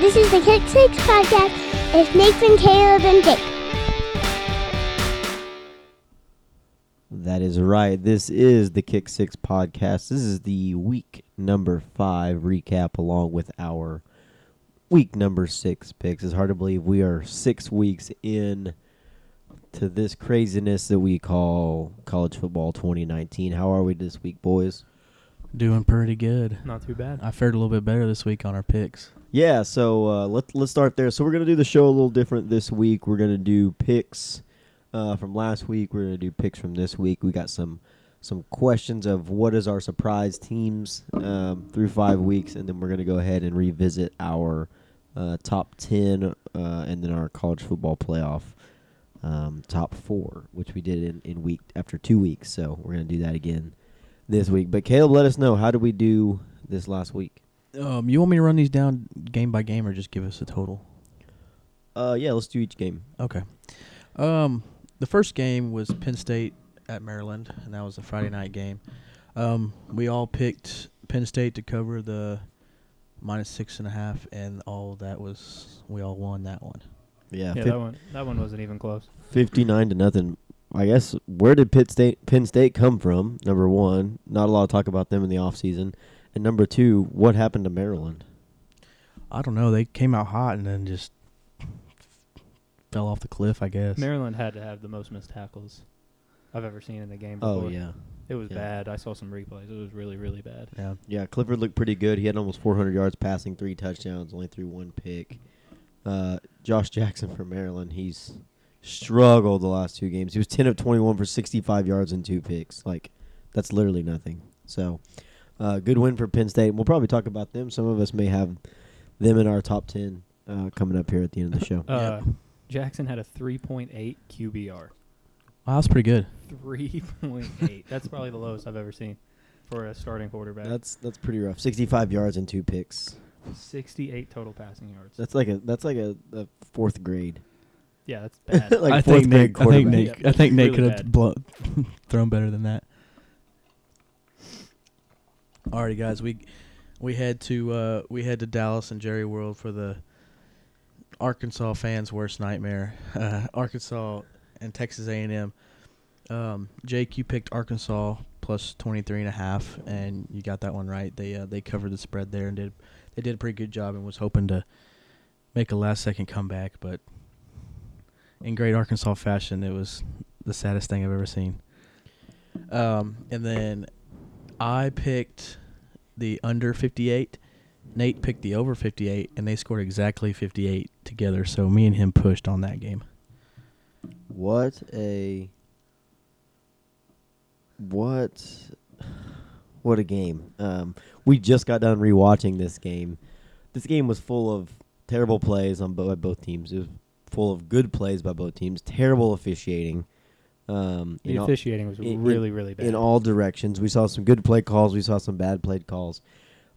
This is the Kick Six podcast. It's Nathan, Caleb, and Jake. That is right. This is the Kick Six podcast. This is the week number five recap along with our week number six picks. It's hard to believe we are six weeks in to this craziness that we call college football 2019. How are we this week, boys? Doing pretty good. Not too bad. I fared a little bit better this week on our picks. Yeah, so uh, let let's start there. So we're gonna do the show a little different this week. We're gonna do picks uh, from last week. We're gonna do picks from this week. We got some some questions of what is our surprise teams um, through five weeks, and then we're gonna go ahead and revisit our uh, top ten uh, and then our college football playoff um, top four, which we did in, in week after two weeks. So we're gonna do that again this week. But Caleb, let us know how did we do this last week? Um, you want me to run these down game by game or just give us a total? Uh, yeah, let's do each game. Okay. Um, the first game was Penn State at Maryland, and that was a Friday night game. Um, we all picked Penn State to cover the minus six and a half, and all that was we all won that one. Yeah, yeah, fif- that one that one wasn't even close. fifty-nine to nothing. I guess where did Pitt State Penn State come from? Number one, not a lot of talk about them in the off season, and number two, what happened to Maryland? I don't know. They came out hot and then just fell off the cliff. I guess. Maryland had to have the most missed tackles I've ever seen in a game before. Oh yeah, It was yeah. bad. I saw some replays. It was really, really bad. yeah. yeah. Clifford looked pretty good. He had almost four hundred yards passing, three touchdowns, only threw one pick. Uh, Josh Jackson from Maryland, he's struggled the last two games. He was ten of twenty-one for sixty-five yards and two picks. Like that's literally nothing. So, uh, good win for Penn State. We'll probably talk about them. Some of us may have them in our top ten uh, coming up here at the end of the show. Uh, Jackson had a 3.8 QBR. Wow, that's pretty good. 3.8. That's probably the lowest I've ever seen for a starting quarterback. That's that's pretty rough. Sixty-five yards and two picks. 68 total passing yards. That's like a that's like a, a fourth grade. yeah, that's bad. like I fourth think grade Nate. I think. Nate. I think Nate really could have bad. blow, thrown better than that. Alrighty, guys. We we head to uh, we head to Dallas and Jerry World for the Arkansas fans' worst nightmare. Uh, Arkansas and Texas A&M. Um, Jake, you picked Arkansas plus 23 and a half, and you got that one right. They uh, they covered the spread there and did they did a pretty good job and was hoping to make a last second comeback, but in great Arkansas fashion, it was the saddest thing I've ever seen. Um, and then I picked the under 58. Nate picked the over 58, and they scored exactly 58 together. So me and him pushed on that game. What a what what a game. Um, we just got done rewatching this game. This game was full of terrible plays on both by both teams. It was full of good plays by both teams. Terrible officiating. Um, the in all- officiating was in- really, really bad. in all directions. We saw some good play calls. We saw some bad played calls.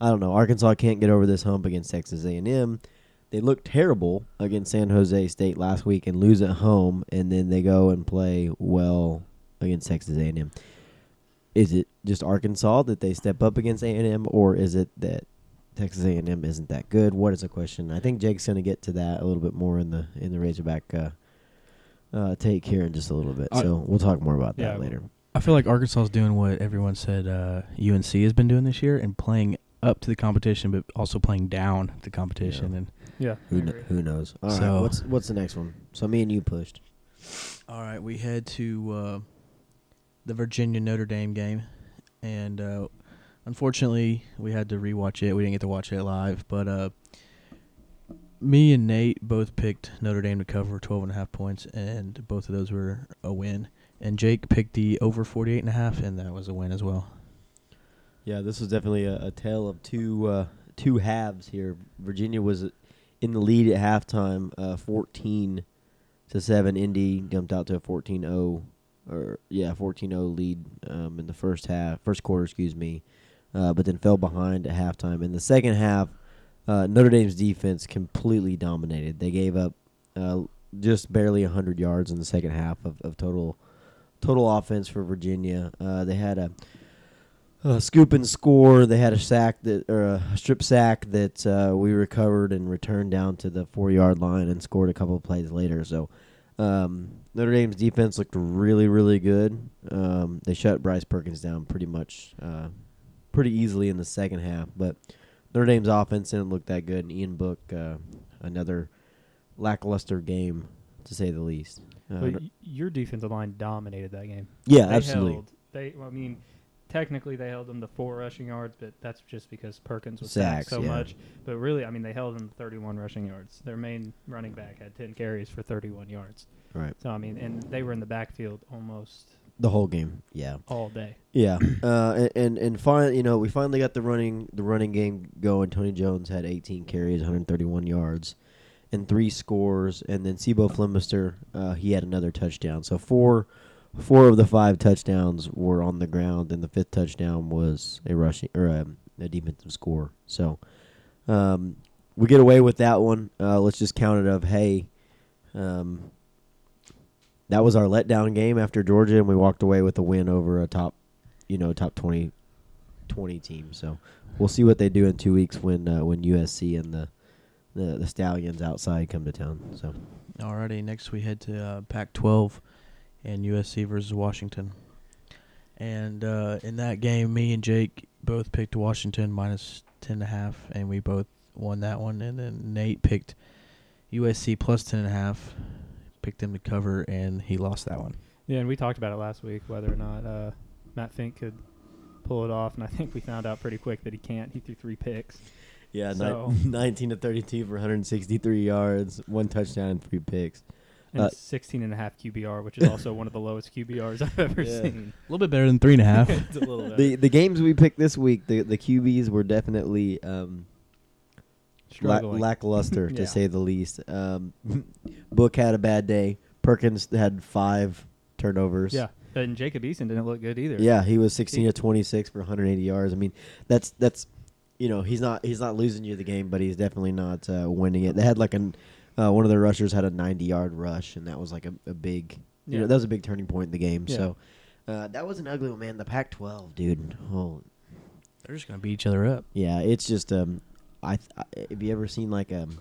I don't know. Arkansas can't get over this hump against Texas A&M. They looked terrible against San Jose State last week and lose at home, and then they go and play well against Texas A&M. Is it just Arkansas that they step up against A&M, or is it that Texas A&M isn't that good? What is the question? I think Jake's going to get to that a little bit more in the in the Razorback uh, uh, take here in just a little bit. I- So we'll talk more about that later. I feel like Arkansas is doing what everyone said uh, UNC has been doing this year and playing up to the competition, but also playing down the competition. Yeah. And yeah. Who kn- who knows? All right, So- what's what's the next one? So me and you pushed. All right, we head to uh, the Virginia Notre Dame game, and uh, unfortunately, we had to rewatch it. We didn't get to watch it live, but uh, me and Nate both picked Notre Dame to cover 12 and a half points, and both of those were a win. And Jake picked the over 48 and a half, and that was a win as well. Yeah, this was definitely a, a tale of two uh, two halves here. Virginia was in the lead at halftime, uh, fourteen to seven. Indy jumped out to a 14-0, or yeah, 14-0 lead um, in the first half, first quarter, excuse me. Uh, but then fell behind at halftime. In the second half, uh, Notre Dame's defense completely dominated. They gave up uh, just barely 100 yards in the second half of, of total total offense for Virginia. Uh, they had a uh, scoop and score. They had a sack that or a strip sack that uh, we recovered and returned down to the four yard line and scored a couple plays later. So um, Notre Dame's defense looked really really good. Um, they shut Bryce Perkins down pretty much uh, pretty easily in the second half, but Notre Dame's offense didn't look that good. And Ian Book uh, another lackluster game to say the least. Uh, But y- your defensive line dominated that game. yeah, They absolutely. Held, they, well, I mean, technically they held them to four rushing yards, but that's just because Perkins was sacked so yeah. much. But really, I mean, they held them to 31 rushing yards. Their main running back had 10 carries for 31 yards. Right. So I mean, and they were in the backfield almost The whole game. Yeah. all day. Yeah, uh, and and, and finally, you know, we finally got the running the running game going. Tony Jones had 18 carries, 131 yards, and three scores. And then C'Bo Flemister, uh, he had another touchdown. So four four of the five touchdowns were on the ground, and the fifth touchdown was a rushing or a, a defensive score. So um, we get away with that one. Uh, let's just count it of hey. Um, that was our letdown game after Georgia, and we walked away with a win over a top, you know, top 20, 20 team. So we'll see what they do in two weeks when uh, when USC and the, the the Stallions outside come to town. So Alrighty, next we head to uh, Pac-12 and USC versus Washington. And uh, in that game, me and Jake both picked Washington minus ten and a half, and we both won that one. And then Nate picked USC plus ten and a half, picked them to cover, and he lost that one. Yeah, and we talked about it last week whether or not uh, Matt Fink could pull it off, and I think we found out pretty quick that he can't. He threw three picks. yeah, So- 19 to 32 for 163 yards, one touchdown, and three picks. And Uh, 16 and a half QBR, which is also one of the lowest QBRs I've ever Yeah. seen. A little bit better than three and a half. it's a little The the games we picked this week, the the QBs were definitely um, la- struggling. lackluster to Yeah. say the least. Um, Book had a bad day. Perkins had five turnovers. yeah, and Jacob Eason didn't look good either. Yeah, he was 16 He- to 26 for 180 yards. I mean, that's that's you know, he's not he's not losing you the game, but he's definitely not uh, winning it. They had like an uh, one of their rushers had a 90-yard rush and that was like a, a big you Yeah. know, that was a big turning point in the game. Yeah. So uh, that was an ugly one, man. The Pac-12, dude. Oh, They're just gonna beat each other up. yeah, it's just um I, I have you ever seen like um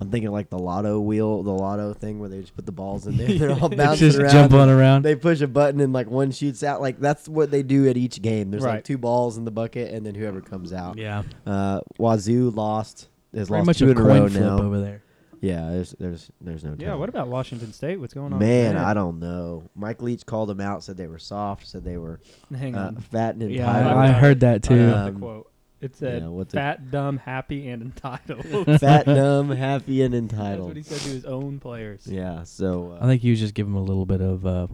I'm thinking like the lotto wheel, the lotto thing where they just put the balls in there. They're all bouncing just around. jumping around. They push a button and like one shoots out. Like that's what they do at each game. There's like two balls in the bucket and then whoever comes out. yeah, Uh, Wazoo lost. Has very lost much two a in a row coin flip now. over there. Yeah, there's there's there's no. Yeah, telling. what about Washington State? What's going on? Man. I don't know. Mike Leach called them out. Said they were soft. Said they were Hang uh, on. fat and Yeah, entitled. I, I heard that too. got Um, the quote. It said, yeah, what's it- "Fat, dumb, happy, and entitled." fat, dumb, happy, and That's entitled. what he said to his own players. Yeah. So uh, I think he was just giving him a little bit of uh,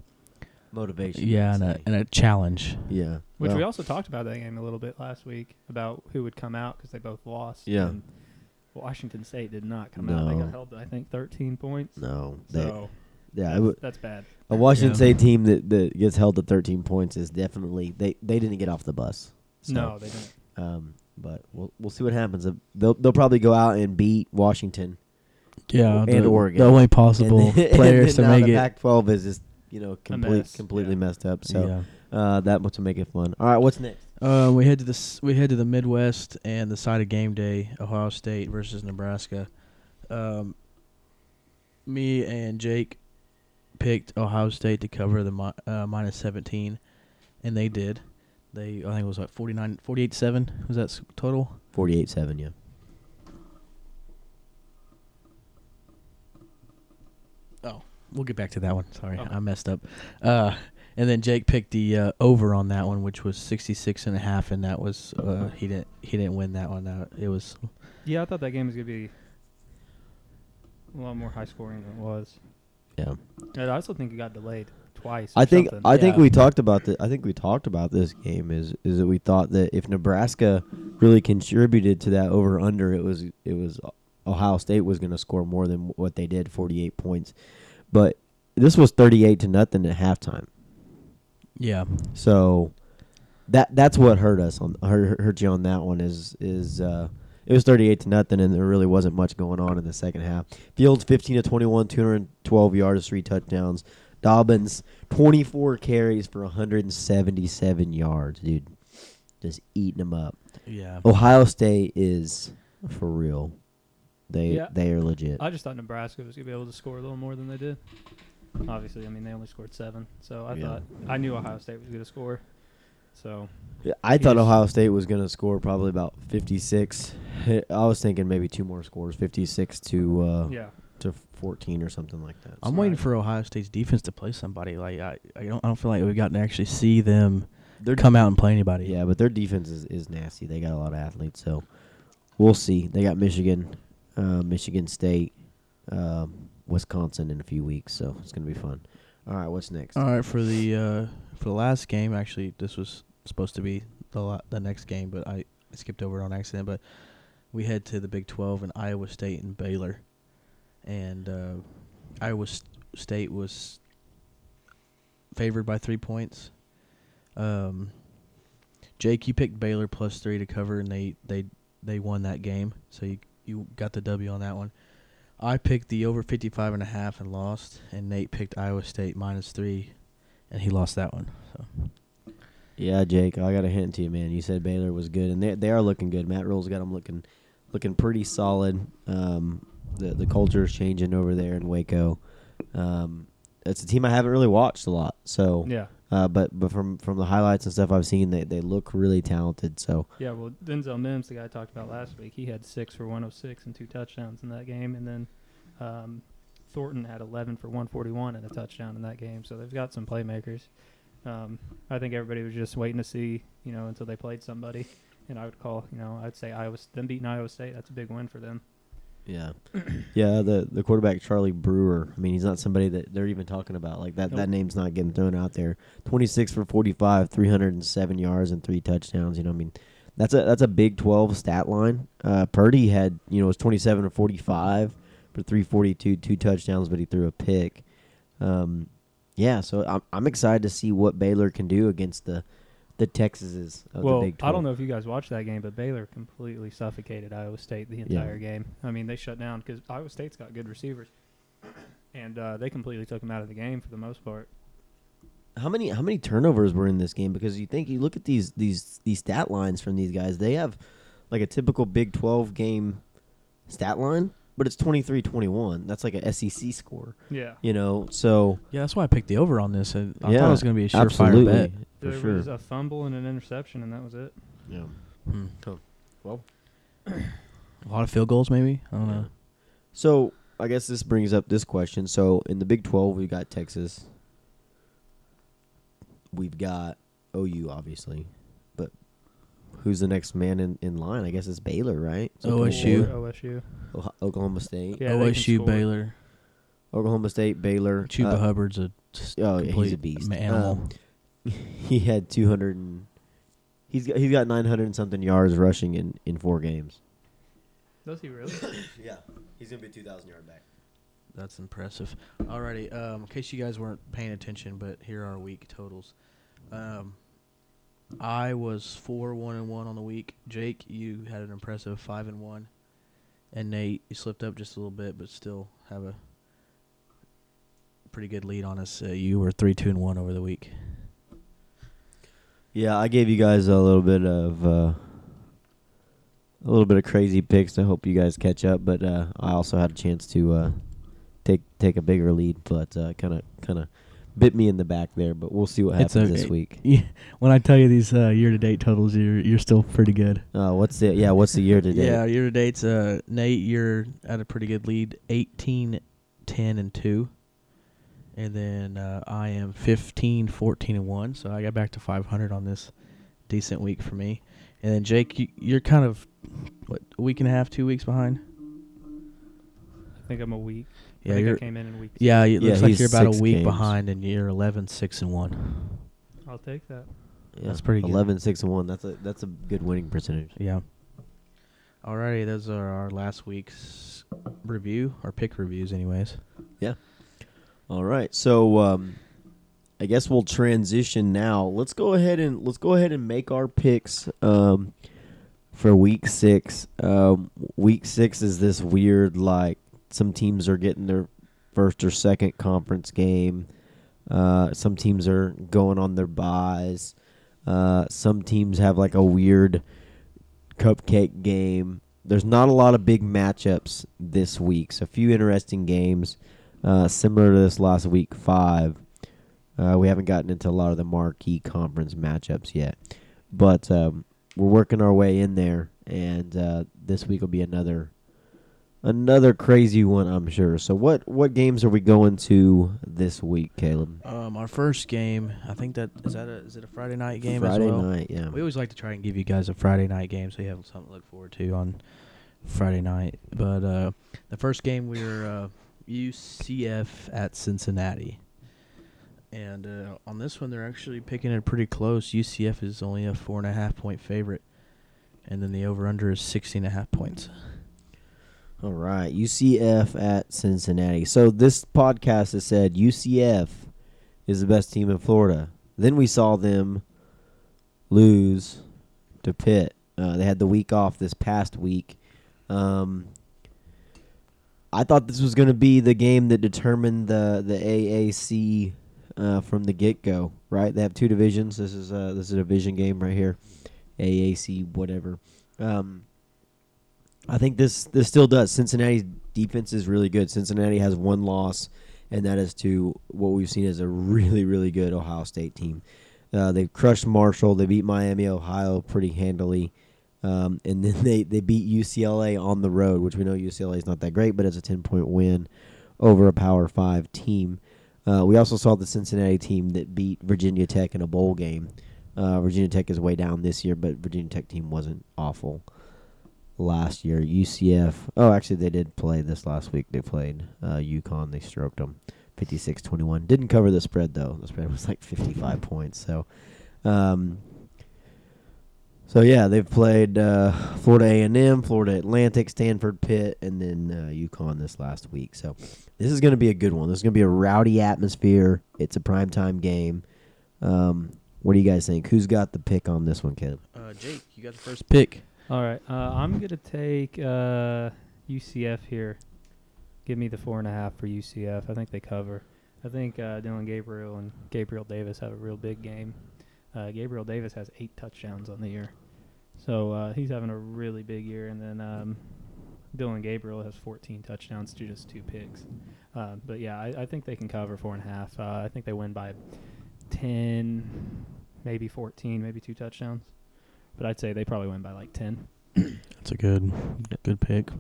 motivation. yeah, I'd and a say. and a challenge. yeah. Which we Well, also talked about that game a little bit last week about who would come out because they both lost. Yeah. And Washington State did not come out. They No. got held, to, I think, 13 points. no. They, So yeah. that's, It w- that's bad. a Washington Yeah. State team that, that gets held to 13 points is definitely they they didn't get off the bus. So, no, they didn't. Um, but we'll we'll see what happens. Uh, They'll they'll probably go out and beat Washington Yeah, And the, Oregon. the only possible and then, players to and then make the it. Pac-12 is just you know complete mess, completely yeah. messed up. So yeah. uh, that much to make it fun. All right, what's next? Uh, we head to the we head to the Midwest and the side of game day, Ohio State versus Nebraska. Um, me and Jake picked Ohio State to cover the mi- uh, minus 17, and they did. They I think it was like 49, 48 7 was that s- total? 48-7, yeah. Oh, we'll get back to that one. Sorry, Okay. I messed up. Uh, and then Jake picked the uh, over on that one, which was 66 and a half, and that was uh, he didn't he didn't win that one. That it was Yeah, I thought that game was going to be a lot more high scoring than it was. Yeah. And I also think it got delayed twice. I think something. I think we talked about the I think we talked about this game is is that we thought that if Nebraska really contributed to that over under it was it was Ohio State was going to score more than what they did 48 points. But this was 38 to nothing at halftime. yeah So that that's what hurt us on hurt, hurt you on that one is is uh it was 38 to nothing and there really wasn't much going on in the second half. Fields 15 to 21, 212 yards, three touchdowns. Dobbins 24 carries for 177 yards, dude. just eating them up. Yeah. Ohio State is for real. They Yeah. they are legit. I just thought Nebraska was gonna be able to score a little more than they did. Obviously, I mean they only scored seven, so I Yeah. thought I knew Ohio State was gonna score. So Yeah, I thought Ohio State was going to score probably about 56. I was thinking maybe two more scores, 56 to uh, yeah, to 14 or something like that. I'm waiting for Ohio State's defense to play somebody. Like I, I don't, I don't feel like we've gotten to actually see them Their come out and play anybody. Yeah, but their defense is, is nasty. They got a lot of athletes, so we'll see. They got Michigan, uh, Michigan State, um, Wisconsin in a few weeks, so it's gonna be fun. All right, what's next? All right, for the uh, for the last game, actually, this was supposed to be the la- the next game, but I skipped over it on accident. But we head to the Big Twelve and Iowa State and Baylor, and uh, Iowa State was favored by three points. Um, Jake, you picked Baylor plus three to cover, and they they they won that game, so you you got the W on that one. I picked the over 55 and a half and lost, and Nate picked Iowa State minus 3 and he lost that one. So Yeah, Jake, I got a hint to you, man. You said Baylor was good, and they they are looking good. Matt Rhule's got them looking looking pretty solid. Um, the the culture is changing over there in Waco. Um, it's a team I haven't really watched a lot, so yeah, uh, but but from from the highlights and stuff I've seen, they they look really talented. So yeah. Well, Denzel Mims, the guy I talked about last week, he had six for 106 and two touchdowns in that game, and then um, Thornton had 11 for 141 and a touchdown in that game. So they've got some playmakers. Um, I think everybody was just waiting to see, you know, until they played somebody. And I would call, you know, I'd say Iowa, them beating Iowa State. That's a big win for them. Yeah, yeah. The the quarterback Charlie Brewer. I mean, he's not somebody that they're even talking about. Like that. Nope. That name's not getting thrown out there. Twenty six for forty five, three hundred and seven yards and three touchdowns. You know, I mean, that's a that's a Big Twelve stat line. Uh, Purdy had you know it was twenty seven or forty five for three forty two, two touchdowns, but he threw a pick. Um, yeah. So I'm I'm excited to see what Baylor can do against the the Texases of well, the Big I don't know if you guys watched that game, but Baylor completely suffocated Iowa State the Yeah. entire game. I mean, they shut down because Iowa State's got good receivers, and uh, they completely took them out of the game for the most part. How many how many turnovers were in this game? Because you think you look at these these these stat lines from these guys, they have like a typical Big Twelve game stat line, but it's 23-21. That's like a SEC score, Yeah, you know. So yeah, that's why I picked the over on this. And I yeah, thought it was going to be a surefire absolutely bet. For there sure. was a fumble and an interception, and that was it. yeah. Hmm. Well, A lot of field goals, maybe. I don't know. So I guess this brings up this question. So in the Big Twelve, we've got Texas. We've got OU, obviously, but who's the next man in, in line? I guess it's Baylor, right? So OSU. OSU. Oha- Oklahoma State, Yeah, OSU. Baylor, Oklahoma State, Baylor. Chuba uh, Hubbard's a Oh, yeah, he's a beast. ma- Animal. Um, he had two hundred and he's got he's got nine hundred and something yards rushing in in four games. Does he really? Yeah, he's gonna be two thousand yard back. That's impressive. Alrighty, um, in case you guys weren't paying attention, but here are week totals. Um, I was four one and one on the week. Jake, you had an impressive five and one, and Nate, you slipped up just a little bit, but still have a pretty good lead on us. Uh, you were three two and one over the week. Yeah, I gave you guys a little bit of uh, a little bit of crazy picks to hope you guys catch up, but uh, I also had a chance to uh, take take a bigger lead, but kind of kind of bit me in the back there. But we'll see what happens okay. this week. Yeah, when I tell you these uh, year to date totals, you're you're still pretty good. Uh, what's the yeah? What's the year to date? Yeah, year to date's uh Nate, you're at a pretty good lead, 18 10 and 2. And then uh, I am 15 14 and 1, so I got back to 500 on this decent week for me. And then Jake, you, you're kind of what, a week and a half, 2 weeks behind? I think I'm a week. Yeah, I think you're I came in in week. Yeah, it Yeah, looks like you're about a week games. behind and you're 11 6 and 1. I'll take that. Yeah, That's pretty good. 11, 6, and one. That's a that's a good winning percentage. Yeah. Alrighty, those are our last week's review, our pick reviews anyways. All right, so um, I guess we'll transition now. Let's go ahead and let's go ahead and make our picks um, for week six. Um, week six is this weird like some teams are getting their first or second conference game. Uh, some teams are going on their buys. Uh, some teams have like a weird cupcake game. There's not a lot of big matchups this week. So a few interesting games, uh, similar to this last week five. Uh, we haven't gotten into a lot of the marquee conference matchups yet, but um, we're working our way in there. And uh, this week will be another another crazy one, I'm sure. So what what games are we going to this week, Caleb? Um, our first game, I think that is that a is it a Friday night game Friday as well? Friday night, yeah. We always like to try and give you guys a Friday night game so you have something to look forward to on Friday night. But uh, the first game we're uh, UCF at Cincinnati. And uh, on this one, they're actually picking it pretty close. UCF is only a four and a half point favorite, and then the over under is sixteen and a half points. All right, UCF at Cincinnati. So this podcast has said UCF is the best team in Florida. Then we saw them lose to Pitt. Uh, they had the week off this past week. Um, I thought this was going to be the game that determined the the AAC uh, from the get go. Right? They have two divisions. This is uh, this is a division game right here. AAC, whatever. Um, I think this this still does. Cincinnati's defense is really good. Cincinnati has one loss, and that is to what we've seen as a really really good Ohio State team. Uh, they've crushed Marshall. They beat Miami, Ohio pretty handily, um, and then they they beat UCLA on the road, which we know UCLA is not that great, but it's a ten point win over a Power Five team. Uh, we also saw the Cincinnati team that beat Virginia Tech in a bowl game. Uh, Virginia Tech is way down this year, but Virginia Tech team wasn't awful last year. UCF. Oh, actually, they did play this last week. They played uh, UConn. They stroked them, 56-21. Didn't cover the spread though. The spread was like fifty-five points. So, um, so yeah, they've played uh, Florida A and M, Florida Atlantic, Stanford, Pitt, and then uh, UConn this last week. So, this is going to be a good one. This is going to be a rowdy atmosphere. It's a primetime game. Um, what do you guys think? Who's got the pick on this one, Caleb? Uh, Jake, you got the first pick. All right, uh, I'm gonna take uh, UCF here. Give me the four and a half for UCF. I think they cover. I think uh, Dillon Gabriel and Gabriel Davis have a real big game. Uh, Gabriel Davis has eight touchdowns on the year, so uh, he's having a really big year. And then um, Dillon Gabriel has 14 touchdowns to just two picks. Uh, but yeah, I, I think they can cover four and a half. Uh, I think they win by 10, maybe 14, maybe two touchdowns. But I'd say they probably win by like 10. That's a good good pick.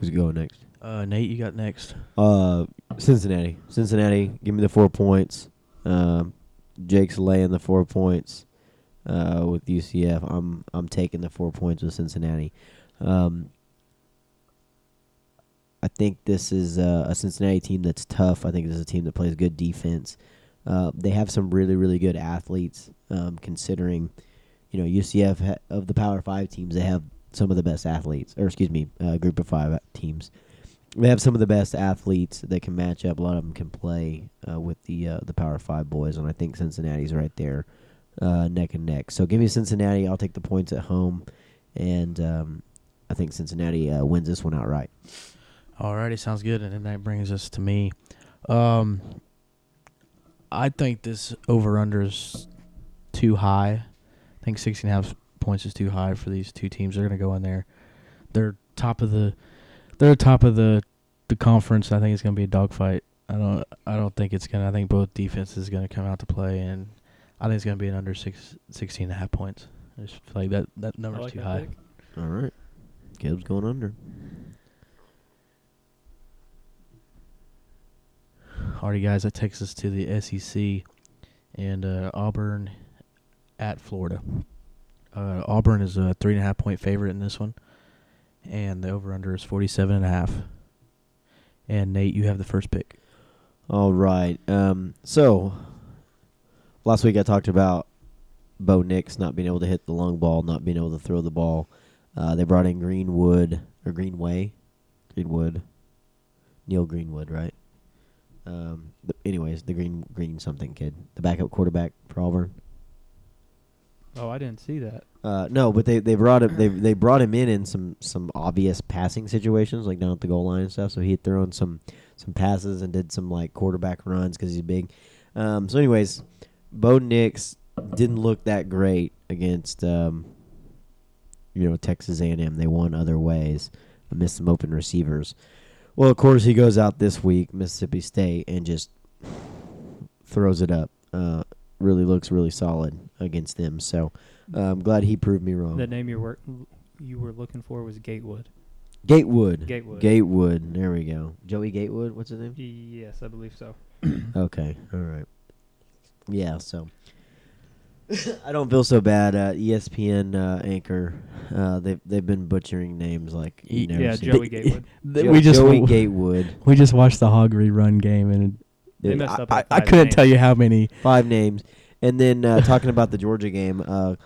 Who's going next? Uh, Nate, you got next. Uh, Cincinnati. Cincinnati. Give me the four points. Um, Jake's laying the four points. Uh, with UCF, I'm I'm taking the four points with Cincinnati. Um, I think this is uh, a Cincinnati team that's tough. I think this is a team that plays good defense. Uh, they have some really really good athletes. Um, considering, you know, UCF ha- of the Power Five teams, they have some of the best athletes, or excuse me, uh, Group of Five teams they have some of the best athletes that can match up. A lot of them can play uh, with the uh, the Power Five boys, and I think Cincinnati's right there, uh, neck and neck. So give me Cincinnati. I'll take the points at home, and um, I think Cincinnati uh, wins this one outright. Alrighty, sounds good. And then that brings us to me. Um, I think this over under is too high. I think 16 and a half points is too high for these two teams. They're going to go in there. They're top of the they're top of the the conference. I think it's going to be a dogfight. I don't I don't think it's going to I think both defenses are going to come out to play and I think it's going to be an under six, 16 and a half points. I just feel like that that I number's like too that high. pick. All right, Caleb's going under. Alrighty, guys, that takes us to the SEC and uh, Auburn at Florida. Uh, Auburn is a three and a half point favorite in this one, and the over under is forty seven and a half. And Nate, you have the first pick. All right. Um, so last week I talked about Bo Nix not being able to hit the long ball, not being able to throw the ball. Uh, they brought in Greenwood or Greenway, Greenwood, Neil Greenwood, right? Um, th- anyways, the green green something kid, the backup quarterback for Auburn. Oh, I didn't see that. Uh, no, but they they brought him they they brought him in in some some obvious passing situations like down at the goal line and stuff. So he had thrown some some passes and did some like quarterback runs because he's big. Um, so, anyways, Bo Nix didn't look that great against um, you know Texas A&M. They won other ways, I missed some open receivers. Well, of course, he goes out this week, Mississippi State, and just throws it up. Uh, really looks really solid against them. So uh, I'm glad he proved me wrong. The name you were you were looking for was Gatewood. Gatewood. Gatewood. Gatewood. There we go. Joey Gatewood. What's his name? Yes, I believe so. Okay. All right. Yeah. So I don't feel so bad. Uh, ESPN uh, anchor. Uh, they've they've been butchering names like you Ye- never yeah, seen. Joey Gatewood. Th- Jo- we just Joey w- Gatewood. we just watched the Hog rerun game and They messed up I, like I couldn't names. tell you how many. Five names. And then uh, talking about the Georgia game, uh,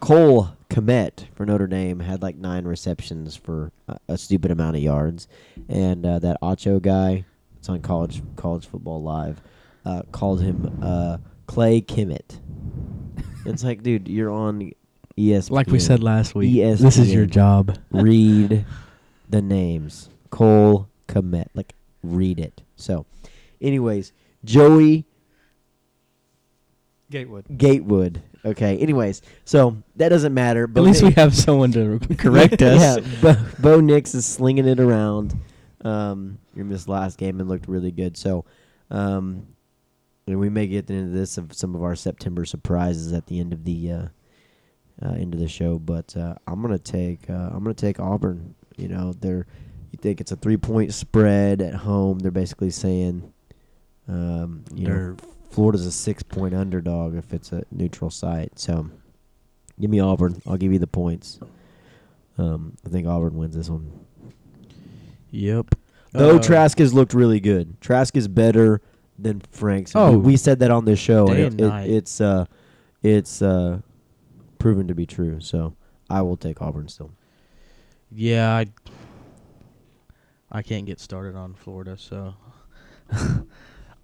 Cole Kmet for Notre Dame had like nine receptions for a, a stupid amount of yards, and uh, that Acho guy, it's on college college football live, uh, called him uh, Clay Kimmett. it's like, dude, you're on ESPN. Like we said last week, ESPN. this is your job. read the names. Cole Kmet. Like, read it. So, anyways, Joey Gatewood. Gatewood. Okay. Anyways, so that doesn't matter. At least we have someone to correct us. yeah, Bo, Bo Nix is slinging it around um, in this last game and looked really good. So, um, and we may get into this of some of our September surprises at the end of the uh, uh, end of the show. But uh, I'm gonna take uh, I'm gonna take Auburn. You know, they're you think it's a three point spread at home. They're basically saying, um, you know, They're- Florida's a six point underdog if it's a neutral site. So give me Auburn. I'll give you the points. Um, I think Auburn wins this one. Yep. Though Uh, Trask has looked really good. Trask is better than Franks. Oh, we, we said that on this show. and it, it- it's uh, it's uh, proven to be true. So I will take Auburn still. Yeah, I I can't get started on Florida, so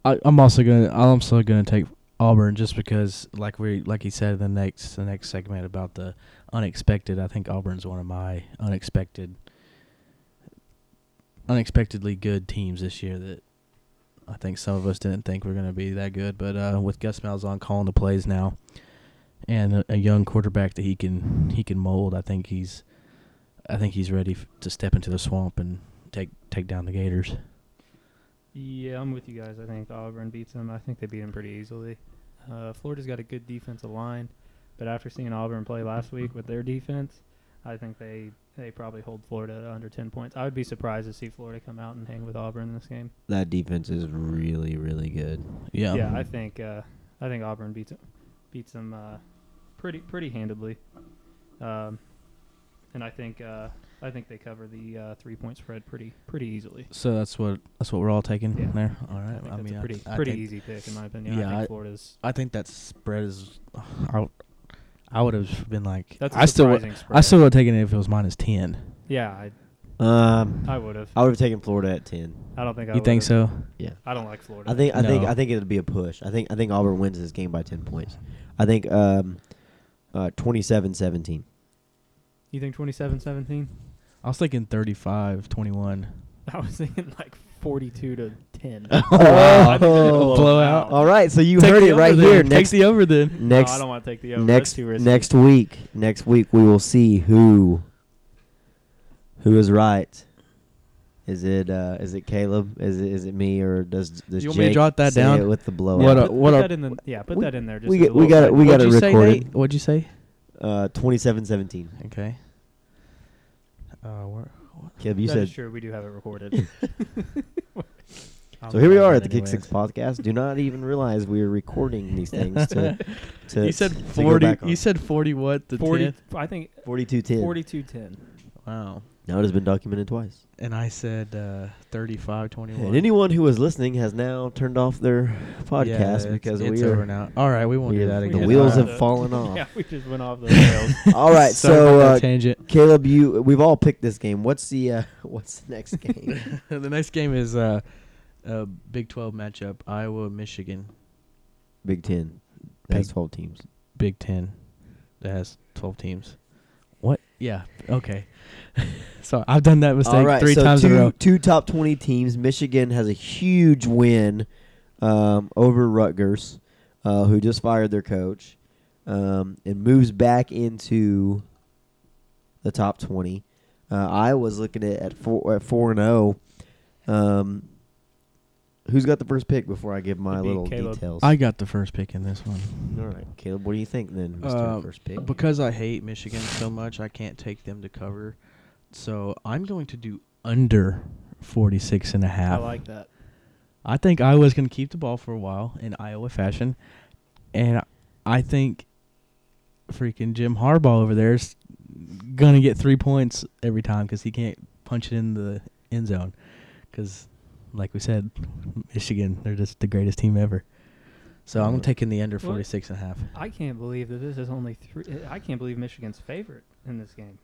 I, I'm also gonna I'm also gonna take Auburn just because, like we like he said in the next the next segment about the unexpected. I think Auburn's one of my unexpected, unexpectedly good teams this year. That I think some of us didn't think were gonna be that good, but uh, with Gus Malzahn calling the plays now, and a, a young quarterback that he can he can mold, I think he's I think he's ready f- to step into the swamp and take take down the Gators. Yeah, I'm with you guys. I think Auburn beats them. I think they beat them pretty easily. Uh, Florida's got a good defensive line, but after seeing Auburn play last week with their defense, I think they they probably hold Florida under 10 points. I would be surprised to see Florida come out and hang with Auburn in this game. That defense is really really good. Yeah. Yeah, I think uh, I think Auburn beats beats them uh, pretty pretty handedly, um, and I think uh, I think they cover the uh, three point spread pretty pretty easily. so that's what that's what we're all taking Yeah. there. All I think I, that's mean, a pretty I, I pretty think, easy pick in my opinion. Yeah, I I- think Florida's I think that spread is. I, I would have been like. that's a I still would. surprising spread. I still would have taken it if it was minus ten. yeah, I Um, I would have. I would have taken Florida at ten. I don't think I You think would've. so? Yeah. I don't like Florida. I think I think I think it'll be a push. I think I think Auburn wins this game by ten points. I think um, uh, 27-17. You think 27-17? I was thinking 35-21. I was thinking like 42 to 10. Oh, wow. I think they're blow Blowout. out. All right, so you Take heard it right then. here. Take Next the over then. next no, I don't want to take the over. next That's too risky. next week. Next week we will see who who is right. Is it uh, is it Caleb? Is it is it me or does does You want Jake me to jot that say down? it with the blowout? Yeah, What put, a- what put a- that in the yeah, put we- that in there. Just we get- we got it- we got it What'd you say, recorded. What'd you say? Uh, 27-17. Okay. Uh, where, Caleb, you That is said. true. We do have it recorded. So here we are at the it Kick Six podcast. Do not even realize we are recording these things to to. you said to go 40. back on. You said 40 what? The 40 10? I think 42-10. 42-10. Wow. Now it has been documented twice. And I said uh, 35 21. And anyone who was listening has now turned off their podcast because it's we over are now. All right, we won't we do that the again. just wheels have off fallen off. Yeah, we just went off the rails. All right, Sorry so about uh, tangent. Caleb, you we've all picked this game. What's the uh, what's the next game? the next game is uh, a Big 12 matchup: Iowa, Michigan. Big Ten. That's Big- twelve teams. Big 10 that has 12 teams. What? Yeah. Okay. so I've done that mistake right, three so times two, in a row. two top twenty teams. Michigan has a huge win um, over Rutgers, uh, who just fired their coach. um, and moves back into the top twenty. Uh, Iowa's looking at at four at four and zero. Um, who's got the first pick before I give my It'd be little Caleb. details? I got the first pick in this one. All right, Caleb. What do you think then, Mister Uh, First Pick? Because I hate Michigan so much, I can't take them to cover. So I'm going to do under 46 and a half. I like that. I think Iowa's going to keep the ball for a while in Iowa fashion. And I think freaking Jim Harbaugh over there is going to get three points every time because he can't punch it in the end zone. Because, like we said, Michigan, they're just the greatest team ever. So I'm Uh, taking the under Well, 46 and a half. I can't believe that this is only three. I can't believe Michigan's favorite in this game.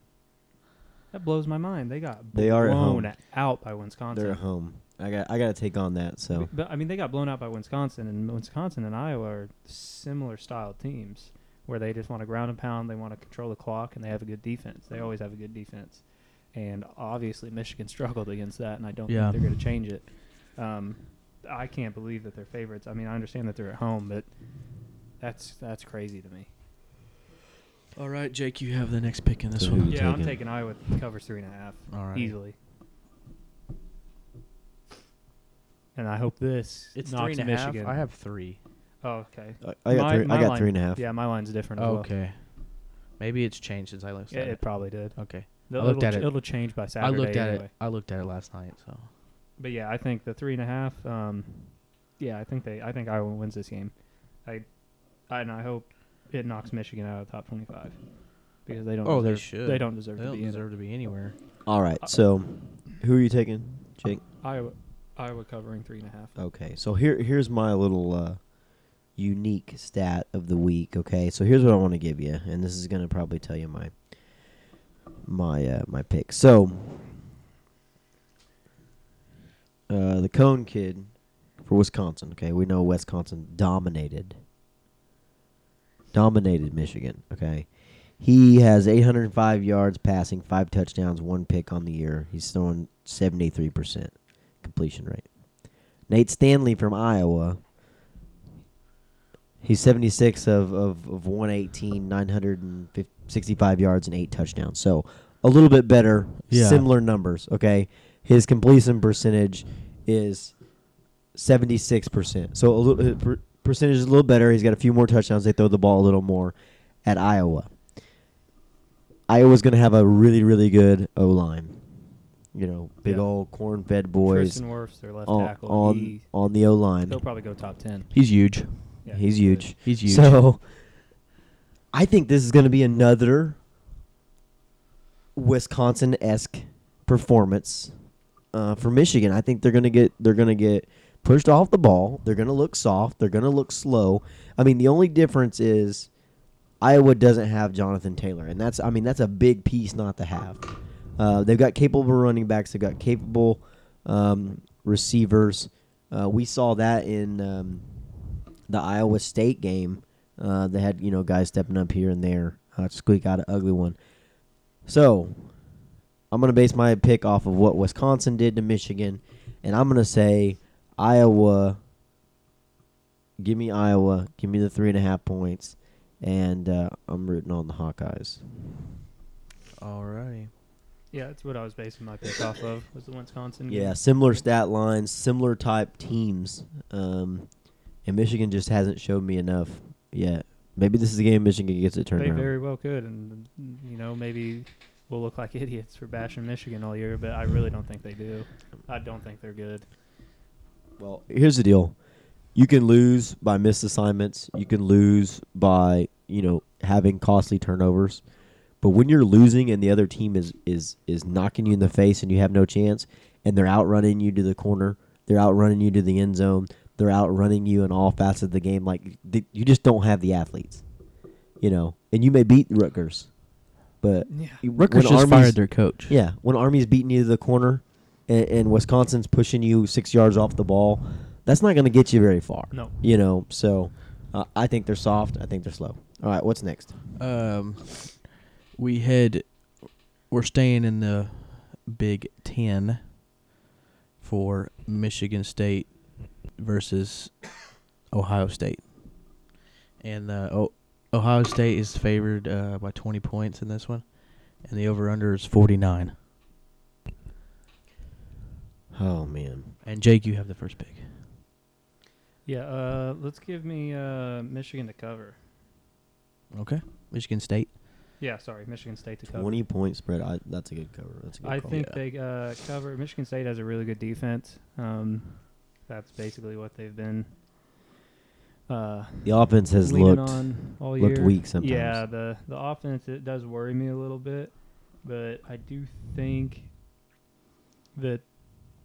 That blows my mind. They got They are at blown home. out by Wisconsin. They're at home. I got I got to take on that. So But, but, I mean, they got blown out by Wisconsin, and Wisconsin and Iowa are similar style teams where they just want to ground and pound, they want to control the clock, and they have a good defense. They always have a good defense, and obviously Michigan struggled against that, and I don't Yeah. think they're going to change it. Um, I can't believe that they're favorites. I mean, I understand that they're at home, but that's that's crazy to me. All right, Jake, you have the next pick in this So one. who you Yeah, I'm taking? taking Iowa covers three and a half All right. easily. And I hope this It's knocks three and a half. Michigan. I have three. Oh, okay. I, I got My- three, my I got line- three and a half. Yeah, my line's different. As well. Okay. Maybe it's changed since I looked Yeah, at it it. probably did. Okay. It'll, I looked it'll at ch- it. It'll change by Saturday. I looked at anyway. it. I looked at it last night. So But yeah, I think the three and a half. Um, yeah, I think they. I think Iowa wins this game. I, I and I hope it knocks Michigan out of the top twenty-five because they don't. Oh, they deserve, should. They don't deserve they to don't be in deserve to be anywhere. All right. Uh, So who are you taking, Jake? Iowa, Iowa covering three and a half. Okay. So here here's my little uh, unique stat of the week. Okay. So here's what I want to give you, and this is gonna probably tell you my my uh, my pick. So uh, the Coan kid for Wisconsin. Okay, we know Wisconsin dominated dominated Michigan. Okay. He has 805 yards passing, five touchdowns, one pick on the year. He's throwing 73% completion rate. Nate Stanley from Iowa. He's 76 of, of, of 118, 965 yards, and eight touchdowns. So a little bit better, Yeah. similar numbers. Okay. His completion percentage is 76%. So a little, uh, per, percentage is a little better. He's got a few more touchdowns. They throw the ball a little more at Iowa. Iowa's going to have a really, really good O line. You know, big Yeah. old corn fed boys Tristan Wirfs, their left on tackle. on, he, on the O line. they'll probably go top ten. He's huge. Yeah, He's good. huge. He's huge. So I think this is going to be another Wisconsin esque performance uh, for Michigan. I think they're to get they're to get pushed off the ball. They're to look soft. They're to look slow. I mean, the only difference is Iowa doesn't have Jonathan Taylor, and that's I mean that's a big piece not to have. Uh, they've got capable running backs. They've got capable um, receivers. Uh, we saw that in um, the Iowa State game. Uh, they had you know guys stepping up here and there, uh, squeak out an ugly one. So I'm gonna base my pick off of what Wisconsin did to Michigan, and I'm gonna say Iowa. Give me Iowa. Give me the three and a half points, and uh, I'm rooting on the Hawkeyes. Alrighty. Yeah, that's what I was basing my pick off of. Was the Wisconsin? Yeah, similar stat lines, similar type teams, um, and Michigan just hasn't showed me enough yet. Maybe this is the game Michigan gets it turned They around. very well could, and you know maybe we'll look like idiots for bashing Michigan all year, but I really don't think they do. I don't think they're good. Well, here's the deal: you can lose by missed assignments. You can lose by you know having costly turnovers. But when you're losing and the other team is is is knocking you in the face and you have no chance, and they're outrunning you to the corner, they're outrunning you to the end zone, they're outrunning you in all facets of the game. Like you just don't have the athletes, you know. And you may beat Rutgers, but Yeah. Rutgers when just Army's- fired their coach. yeah, when Army's beating you to the corner, and, and Wisconsin's pushing you six yards off the ball, that's not going to get you very far. No. You know, so uh, I think they're soft. I think they're slow. All right, what's next? Um, we head. we're staying in the Big Ten for Michigan State versus Ohio State, and uh, oh, Ohio State is favored uh, by 20 points in this one, and the over/under is 49. Oh man. And Jake, you have the first pick. Yeah, uh, let's give me uh, Michigan to cover. Okay. Michigan State. Yeah, sorry, Michigan State to cover. Twenty point spread. I, that's a good cover. That's a good I call. think Yeah. they uh, cover. Michigan State has a really good defense. Um, that's basically what they've been. Uh, the offense has looked on all looked weak sometimes. Yeah, the the offense it does worry me a little bit, but I do think that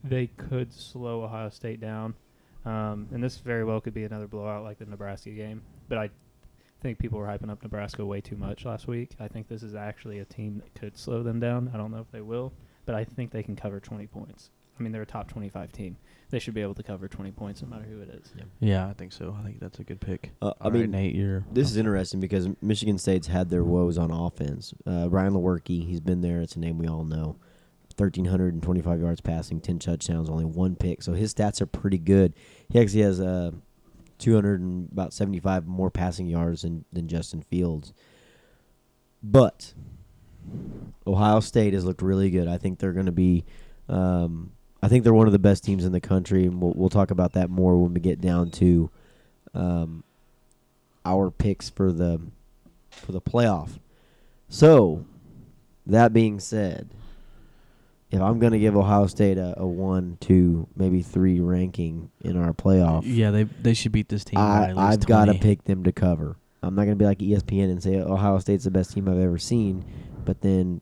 they could slow Ohio State down, um, and this very well could be another blowout like the Nebraska game. But I think people were hyping up Nebraska way too much last week. I think this is actually a team that could slow them down. I don't know if they will, but I think they can cover 20 points. I mean, they're a top 25 team. They should be able to cover 20 points no matter who it is. Yeah, I think so. I think that's a good pick. Uh, I All right, mean, Nate, you're This is interesting because Michigan State's had their woes on offense. Uh, Brian Lewerke, he's been there. It's a name we all know. 1,325 yards passing, 10 touchdowns, only one pick. So his stats are pretty good. He actually has uh, 200 and about 75 more passing yards than, than Justin Fields. But Ohio State has looked really good. I think they're going to be. Um, I think they're one of the best teams in the country, and we'll, we'll talk about that more when we get down to um, our picks for the for the playoff. So, that being said, if I'm going to give Ohio State a, a one, two, maybe three ranking in our playoff, Yeah, they they should beat this team by I, I've got to pick them to cover. I'm not going to be like ESPN and say Ohio State's the best team I've ever seen, but then,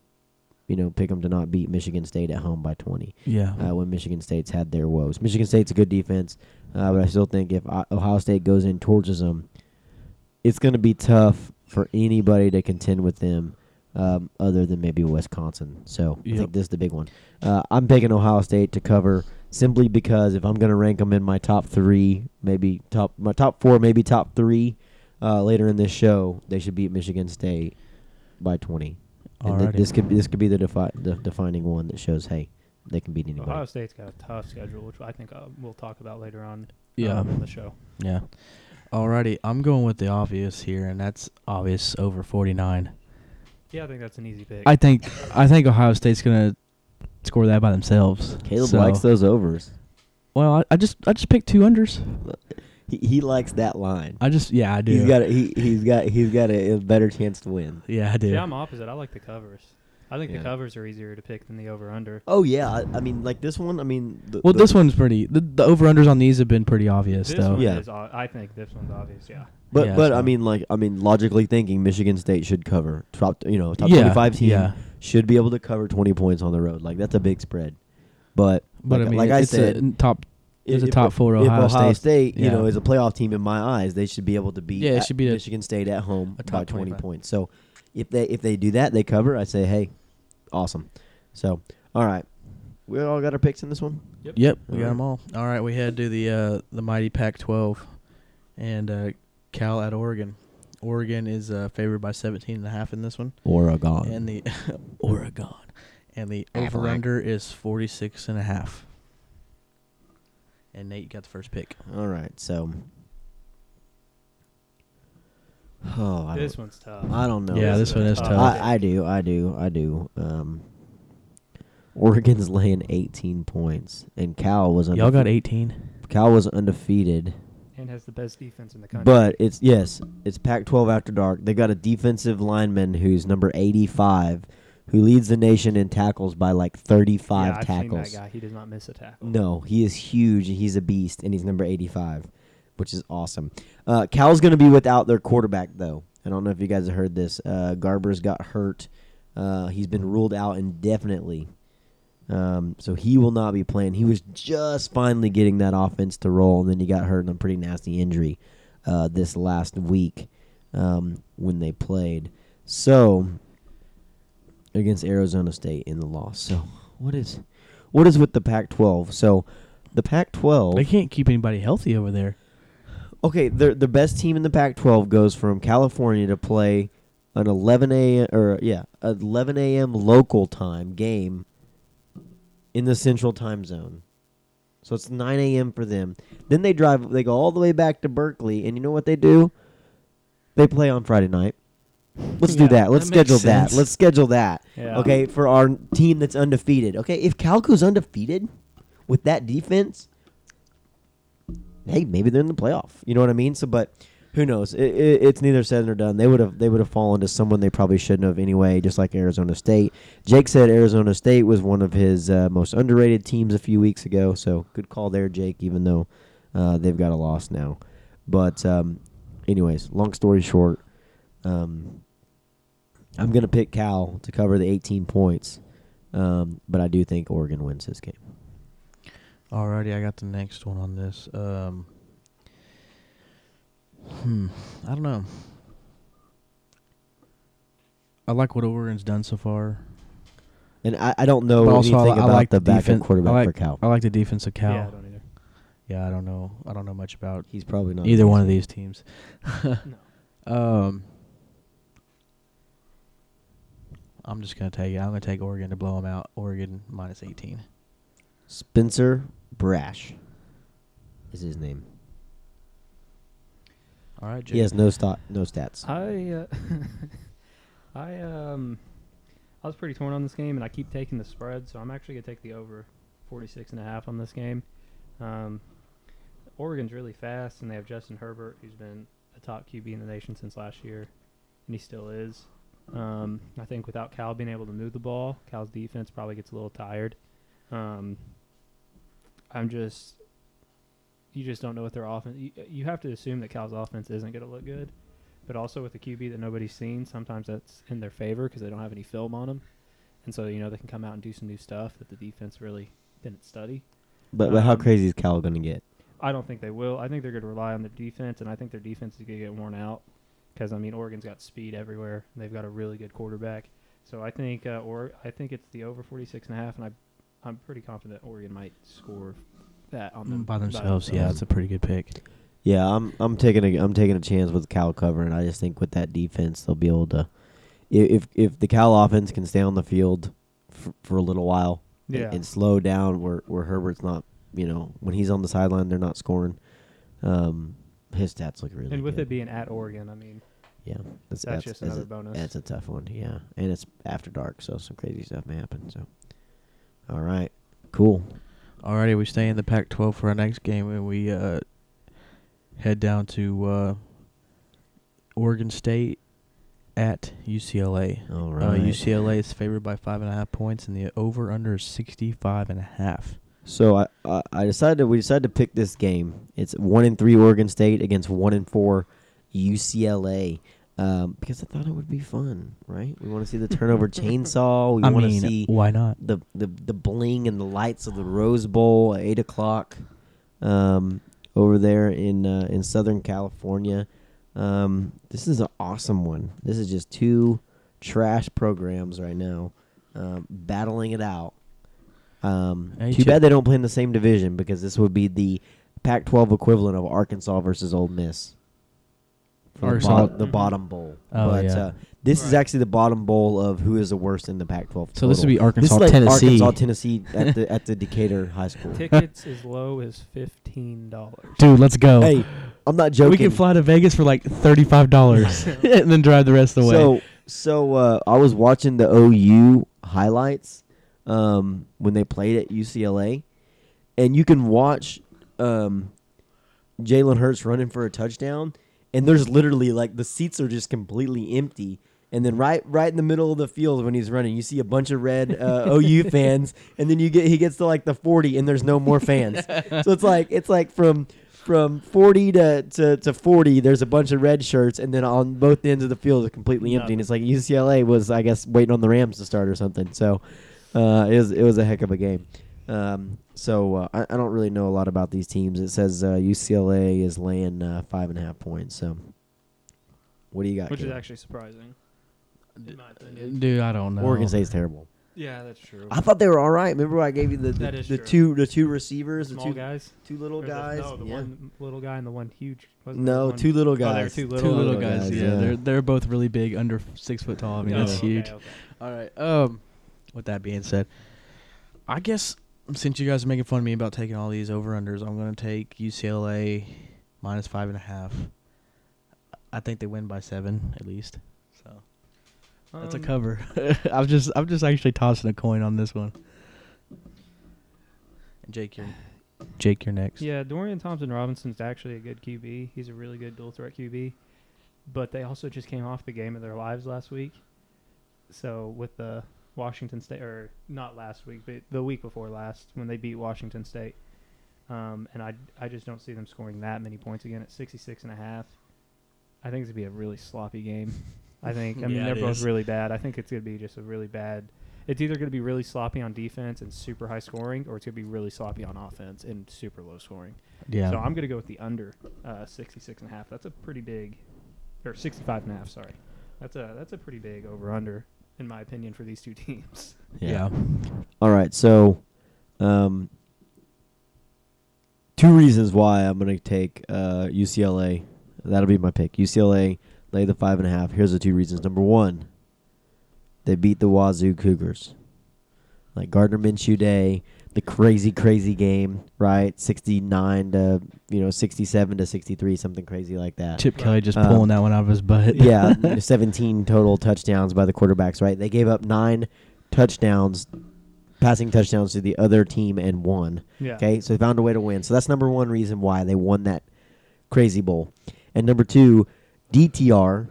you know, pick them to not beat Michigan State at home by 20 Yeah. uh, when Michigan State's had their woes. Michigan State's a good defense, uh, but I still think if Ohio State goes in towards them, it's going to be tough for anybody to contend with them um, other than maybe Wisconsin. So I think this is the big one. Uh, I'm picking Ohio State to cover simply because if I'm going to rank them in my top three, maybe top my top four, maybe top three uh, later in this show, they should beat Michigan State by 20. And th- this could be, this could be the, defi- the defining one that shows, hey, they can beat anybody. Ohio State's got a tough schedule, which I think uh, we'll talk about later on yeah. um, in the show. Yeah. Alrighty, I'm going with the obvious here, and that's obvious over 49. Yeah, I think that's an easy pick. I think I think Ohio State's gonna score that by themselves. Caleb So- likes those overs. Well, I, I just I just picked two unders. He, he likes that line. I just yeah I do. He's got a, he he's got he's got a, a better chance to win. yeah I do. See, I'm opposite. I like the covers. I think Yeah. the covers are easier to pick than the over under. Oh yeah, I, I mean like this one. I mean, the, well, the- this one's pretty. The, the over unders on these have been pretty obvious This though. one Yeah. is. o- I think this one's obvious. Yeah. But Yeah, but so- I mean like I mean logically thinking, Michigan State should cover top you know top yeah, twenty five team Yeah, should be able to cover twenty points on the road. Like that's a big spread. But but like, I mean, like I said, a n- top. It's a top four if Ohio Ohio State. State, you yeah. know, is a playoff team in my eyes, they should be able to beat Yeah, it should be a- Michigan State at home a by top 20 25. points. So if they if they do that, they cover. I say, hey, awesome. So all right, we all got our picks in this one. Yep, we got Alright. them all. All right, we head to the uh, the mighty Pac-12, and uh, Cal at Oregon. Oregon is uh, favored by 17 and a half in this one, Oregon. and the Oregon, and the over under is 46 and a half. And Nate, you got the first pick. all right, so. Oh, I This don't, one's tough. I don't know. Yeah, This this one is tough. tough. I, I do, I do, I do. Um, Oregon's laying 18 points, and Cal was Y'all got 18. Cal was undefeated. and has the best defense in the country. But it's yes, it's Pac-12 after dark. They got a defensive lineman who's number 85, who leads the nation in tackles by like 35 yeah, I've tackles. Seen that guy. He does not miss a tackle. No, he is huge. He's a beast, and he's number 85, which is awesome. Uh, Cal's going to be without their quarterback, though. I don't know if you guys have heard this. Uh, Garbers got hurt. Uh, he's been ruled out indefinitely. Um, so he will not be playing. He was just finally getting that offense to roll, and then he got hurt in a pretty nasty injury uh, this last week um, when they played. So against Arizona State in the loss. So what is what is with the Pac-12? So the Pac-12. They can't keep anybody healthy over there. Okay, the the best team in the Pac-12 goes from California to play an 11 a.m. or yeah, 11 a.m. local time game in the Central Time Zone. So it's 9 a.m. for them. Then they drive. They go all the way back to Berkeley, and you know what they do? They play on Friday night. Let's do Yeah, that. Let's that makes schedule that. Let's schedule that. Yeah. Okay, for our team that's undefeated. Okay, if Cal goes undefeated with that defense, hey, maybe they're in the playoff. You know what I mean? So, but who knows? It, it, it's neither said nor done. They would have they would have fallen to someone they probably shouldn't have anyway. Just like Arizona State. Jake said Arizona State was one of his uh, most underrated teams a few weeks ago. So good call there, Jake. Even though uh, they've got a loss now, but um, anyways, long story short. Um, I'm gonna pick Cal to cover the 18 points, um, but I do think Oregon wins this game. Alrighty, I got the next one on this. Um, hmm, I don't know. I like what Oregon's done so far. And I, I don't know But also, anything I, I about like the backup defen- quarterback I like, for Cal. I like the defense of Cal. Yeah, I don't either. Yeah, I don't know. I don't know much about He's probably not either one of these teams. No. Um, I'm just gonna take it. I'm gonna take Oregon to blow them out. Oregon minus 18. Spencer Brasch is his name. All right, Jake. He has no stat, no stats. I uh, I um I was pretty torn on this game and I keep taking the spread, so I'm actually gonna take the over 46 and a half on this game. Um, Oregon's really fast and they have Justin Herbert who's been a top QB in the nation since last year and he still is. Um, I think without Cal being able to move the ball, Cal's defense probably gets a little tired. Um, I'm just you just don't know what their offense. You, you have to assume that Cal's offense isn't going to look good, but also with the QB that nobody's seen, sometimes that's in their favor because they don't have any film on them, and so you know they can come out and do some new stuff that the defense really didn't study. But, but how um, crazy is Cal going to get? I don't think they will. I think they're going to rely on their defense, and I think their defense is going to get worn out because I mean Oregon's got speed everywhere. They've got a really good quarterback, so I think uh, or I think it's the over 46 and a half, and I I'm pretty confident Oregon might score that on them by themselves. Yeah, it's a pretty good pick. Yeah, I'm I'm taking a I'm taking a chance with Cal covering. I just think with that defense, they'll be able to. If if the Cal offense can stay on the field for, for a little while and- yeah. and, slow down where where Herbert's not, you know, when he's on the sideline, they're not scoring. Um, his stats look really good. and with good. it being at Oregon, I mean yeah, that's, that's, that's, just that's another a, bonus. that's a tough one. Yeah, and it's after dark, so some crazy stuff may happen. So, all right, cool. Alrighty, we stay in the Pac-12 for our next game, and we uh, head down to uh, Oregon State at UCLA. All Uh, right. UCLA is favored by five and a half points, and the over/under is sixty-five and a half. So I, I I decided we decided to pick this game. It's one in three Oregon State against one in four UCLA. Um, because I thought it would be fun, right? We want to see the turnover chainsaw. We I want to mean, see why not? the, the the bling and the lights of the Rose Bowl at eight o'clock, um, over there in uh, in Southern California. Um, this is an awesome one. This is just two trash programs right now, um, battling it out. Um, too Chip- bad they don't play in the same division because this would be the Pac-12 equivalent of Arkansas versus Ole Miss. For the, Arkansas- bottom, the bottom bowl. Oh, but yeah. uh, this is actually the bottom bowl of who is the worst in the Pac-12. So this would total. be This Arkansas, is like Tennessee. Arkansas, Tennessee at the at the Decatur High School. Tickets as low as fifteen dollars. Dude, let's go. Hey, I'm not joking. we can fly to Vegas for like thirty-five dollars, and then drive the rest of the way. So so uh, I was watching the OU highlights um, when they played at UCLA, and you can watch um, Jalen Hurts running for a touchdown, and there's literally like the seats are just completely empty. And then right right in the middle of the field when he's running, you see a bunch of red uh, OU fans, and then you get he gets to like the 40, and there's no more fans. so it's like it's like from from 40 to, to, to 40 there's a bunch of red shirts and then on both ends of the field are completely empty and it's like ucla was i guess waiting on the rams to start or something so uh, it, was, it was a heck of a game um, so uh, I, I don't really know a lot about these teams it says uh, ucla is laying uh, five and a half points so what do you got which is actually surprising. In my opinion. dude, I don't know. oregon state's terrible Yeah, that's true. i thought they were all right remember i gave you the, the, the two the two receivers the small two, guys. two little the- guys no, the yeah. one little guy and the one huge. wasn't no one- two little Oh, there were guys two Two little, little little guys, guys, yeah, yeah. they're they're both really big, under six foot tall. I mean, Oh, that's okay, huge. okay. All right. Um, with that being said, I guess since you guys are making fun of me about taking all these over unders, I'm gonna take UCLA minus five and a half. I think they win by seven at least. So that's a Um, cover. I'm just I'm just actually tossing a coin on this one. Jake, you're Jake, you're next. Yeah, Dorian Thompson Robinson's actually a good QB. He's a really good dual threat QB. But they also just came off the game of their lives last week. So with the Washington State, or not last week, but the week before last, when they beat Washington State. Um, and I, I just don't see them scoring that many points again at 66 and a half. I think it's going to be a really sloppy game. I think. I mean, Yeah, they're both is. really bad. I think it's going to be just a really bad. It's either going to be really sloppy on defense and super high scoring, or it's going to be really sloppy on offense and super low scoring. Yeah. So I'm going to go with the under uh, 66 and a half. That's a pretty big, or 65 and a half. Sorry, that's a that's a pretty big over under in my opinion for these two teams. yeah. All right, so um, two reasons why I'm going to take uh, UCLA. That'll be my pick. UCLA lay the five and a half. Here's the two reasons. Number one, they beat the Wazoo Cougars. Like Gardner Minshew Day, the crazy, crazy game, right? 69 to, you know, 67 to 63, something crazy like that. Chip Kelly just Um, pulling that one out of his butt. yeah, 17 total touchdowns by the quarterbacks, right? They gave up nine touchdowns, passing touchdowns to the other team and won. Yeah. Okay, so they found a way to win. So that's number one reason why they won that crazy bowl. And number two, DTR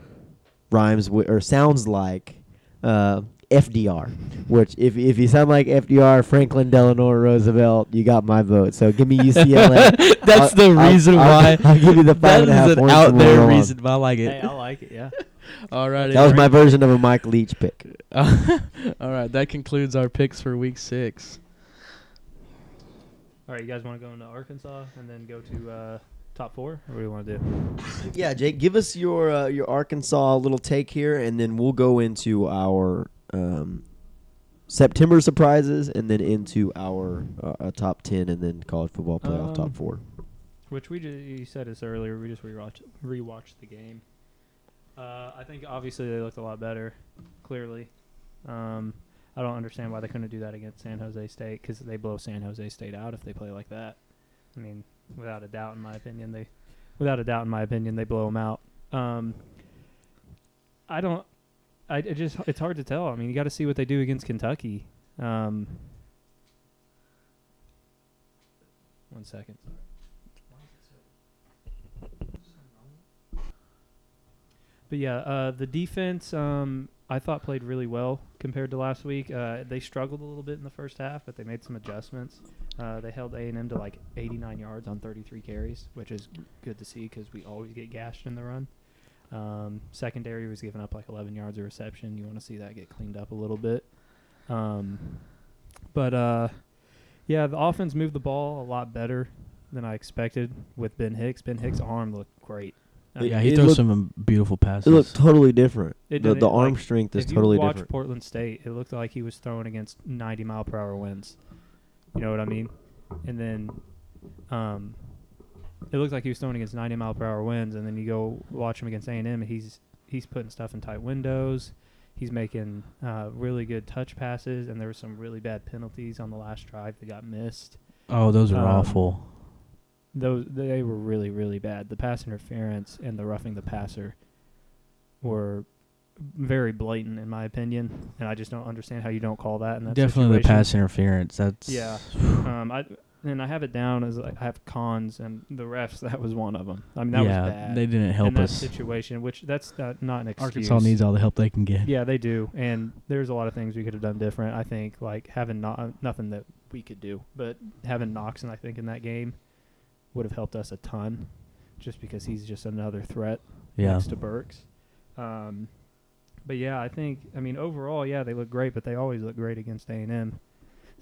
rhymes wi- or sounds like uh, FDR, which if if you sound like FDR, Franklin Delano Roosevelt, you got my vote. So give me UCLA. That's I'll- the I'll- reason I'll- why. I'll give you the five That and a is half an points out from there Ron. reason, but I like it. Hey, it. I like it. Yeah. All right. That was my version of a Mike Leach pick. All right. That concludes our picks for week six. All right, you guys want to go into Arkansas and then go to uh, top four, what do you want to do? Yeah, Jake, give us your uh, your Arkansas little take here, and then we'll go into our um, September surprises, and then into our uh, top ten, and then college football playoff Um, top four. Which we just, you said this earlier. We just rewatched rewatched the game. Uh, I think obviously they looked a lot better. Clearly, um, I don't understand why they couldn't do that against San Jose State because they blow San Jose State out if they play like that. I mean, without a doubt, in my opinion, they, without a doubt, in my opinion, they blow them out. Um, I don't. I just it's hard to tell. I mean, you got to see what they do against Kentucky. Um, one second. But yeah, uh, the defense um, I thought played really well compared to last week. Uh, they struggled a little bit in the first half, but they made some adjustments. Uh, they held A and M to like 89 yards on 33 carries, which is good to see because we always get gashed in the run. Um, secondary was giving up like 11 yards of reception. You want to see that get cleaned up a little bit. Um, but uh, yeah, the offense moved the ball a lot better than I expected with Ben Hicks. Ben Hicks' arm looked great. I Yeah, It- he it throws looked- some beautiful passes. It looked totally different. It the the arm like, strength is totally different. if totally you watch. Portland State, it looked like he was throwing against 90 mile per hour winds. You know what I mean? And then, um, it looked like he was throwing against 90 mile per hour winds. And then you go watch him against A and M, and he's he's putting stuff in tight windows. He's making uh, really good touch passes, and there were some really bad penalties on the last drive that got missed. oh, those are um, awful. Those they were really really bad. The pass interference and the roughing the passer were very blatant in my opinion, and I just don't understand how you don't call that that Definitely the pass interference. That's Yeah. Um, I and I have it down as like, I have cons and the refs. That was one of them. I mean that yeah, was bad. they didn't help in that us. situation, which that's not, not an excuse. Arkansas needs all the help they can get. Yeah, they do, and there's a lot of things we could have done different. I think like having no, nothing that we could do, but having Knox, and I think in that game would have helped us a ton, just because he's just another threat Yeah. next to Burks. Um, but yeah, I think I mean overall, yeah, they look great, but they always look great against A and M.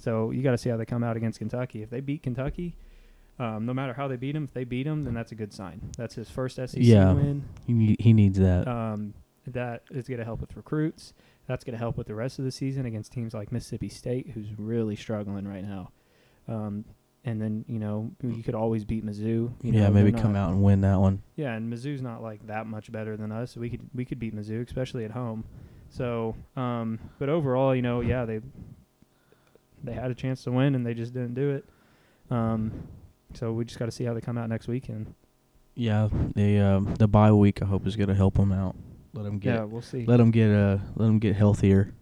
So you got to see how they come out against Kentucky. If they beat Kentucky, um, no matter how they beat them, if they beat them, then that's a good sign. That's his first SEC Yeah. win. He need, he needs that. Um, that is going to help with recruits. That's going to help with the rest of the season against teams like Mississippi State, who's really struggling right now. Um, and then you know you could always beat Mizzou. You yeah, know, maybe come not- out and win that one. Yeah, and Mizzou's not like that much better than us. We could we could beat Mizzou, especially at home. So, um, but overall, you know, yeah, they they had a chance to win and they just didn't do it. Um, so we just got to see how they come out next weekend. Yeah, the um, the bye week I hope is gonna help them out. Let them get yeah, we'll see. let them get uh let them get healthier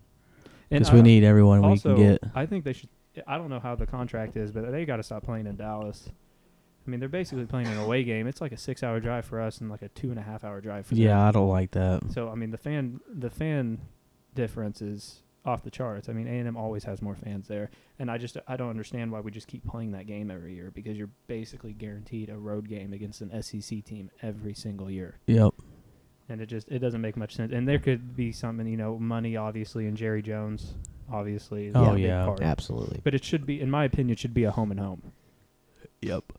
because we need everyone we can get. I think they should. I don't know how the contract is, but they got to stop playing in Dallas. I mean, they're basically playing an away game. It's like a six-hour drive for us and like a two and a half hour drive for them. Yeah, I don't like that. So I mean, the fan the fan difference is off the charts. I mean, A and M always has more fans there, and I just I don't understand why we just keep playing that game every year because you're basically guaranteed a road game against an SEC team every single year, Yep. and it just it doesn't make much sense. And there could be something, you know, money obviously, and Jerry Jones obviously. Is Oh, a big yeah. part. Absolutely. But it should be, in my opinion, it should be a home and home. Yep.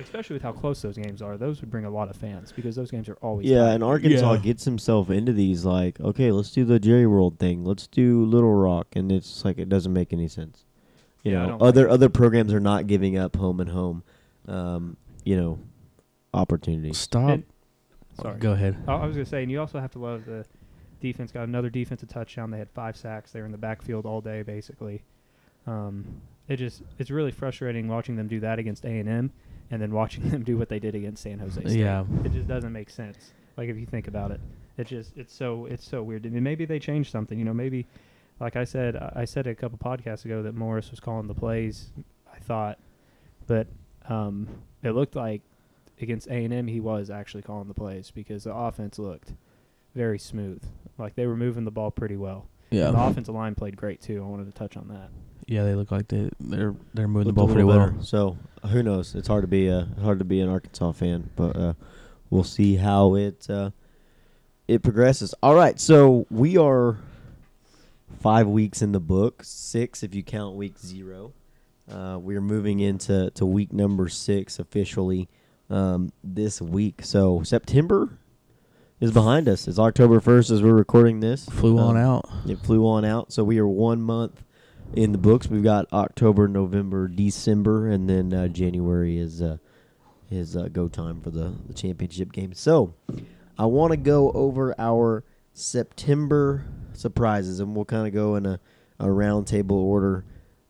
Especially with how close those games are, those would bring a lot of fans because those games are always Yeah, tight. and Arkansas Yeah. gets himself into these like, okay, let's do the Jerry World thing. Let's do Little Rock, and it's like it doesn't make any sense. You Yeah, know, don't like other other programs are not giving up home and home, um, you know, opportunities. Stop. And- sorry. Go ahead. I I was gonna say, and you also have to love the defense. Got another defensive touchdown. They had five sacks. They were in the backfield all day, basically. Um, it just it's really frustrating watching them do that against A and M, and then watching them do what they did against San Jose State. Yeah. it just doesn't make sense. Like if you think about it, it just it's so it's so weird. I mean, maybe they changed something. You know, maybe like I said, I said a couple podcasts ago that Morris was calling the plays. I thought, but um, it looked like against A and M he was actually calling the plays because the offense looked very smooth. Like they were moving the ball pretty well. And the offensive line played great too. I wanted to touch on that. Yeah, they look like they they're they're moving the ball pretty well. So who knows? It's hard to be a hard to be an Arkansas fan, but uh, we'll see how it uh, it progresses. All right, so we are five weeks in the book, six if you count week zero. Uh, we're moving into to week number six officially um, this week. So September is behind us. It's October first as we're recording this. Flew on Um, out. it flew on out. So we are one month in the books. We've got October, November, December, and then uh, January is uh, is uh, go time for the, the championship game. So I want to go over our September surprises, and we'll kind of go in a, a round table order,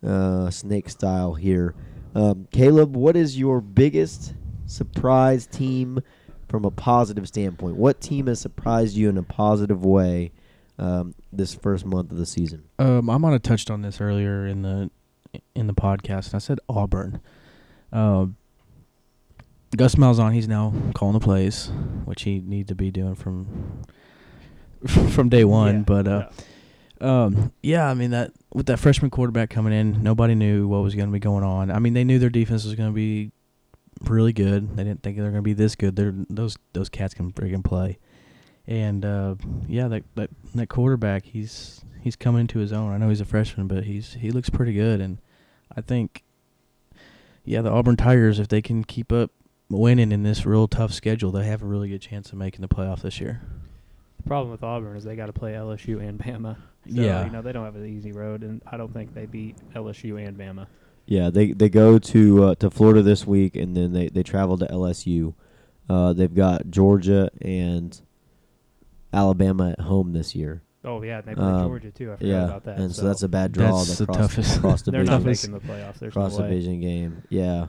uh, snake style here. Um, Caleb, what is your biggest surprise team from a positive standpoint? What team has surprised you in a positive way um, this first month of the season? Um, I might have touched on this earlier in the in the podcast, I said Auburn. Uh, Gus Malzahn, he's now calling the plays, which he needs to be doing from from day one. Yeah, but uh, yeah. um, yeah, I mean that with that freshman quarterback coming in, nobody knew what was going to be going on. I mean, they knew their defense was going to be really good. They didn't think they were going to be this good. They're those those cats can friggin' play. And uh, yeah, that, that that quarterback, he's he's coming into his own. I know he's a freshman, but he's he looks pretty good. And I think, yeah, the Auburn Tigers, if they can keep up winning in this real tough schedule, they have a really good chance of making the playoff this year. The problem with Auburn is they got to play LSU and Bama. So, Yeah. you know they don't have an easy road, and I don't think they beat LSU and Bama. Yeah, they they go to uh, to Florida this week, and then they they travel to LSU. Uh, they've got Georgia and Alabama at home this year. Oh yeah, they play Um, Georgia too. I forgot yeah, about that. and so, that's a bad draw. That's the cross, toughest- cross they're division, not toughest- making the playoffs. There's cross no way. division game. Yeah,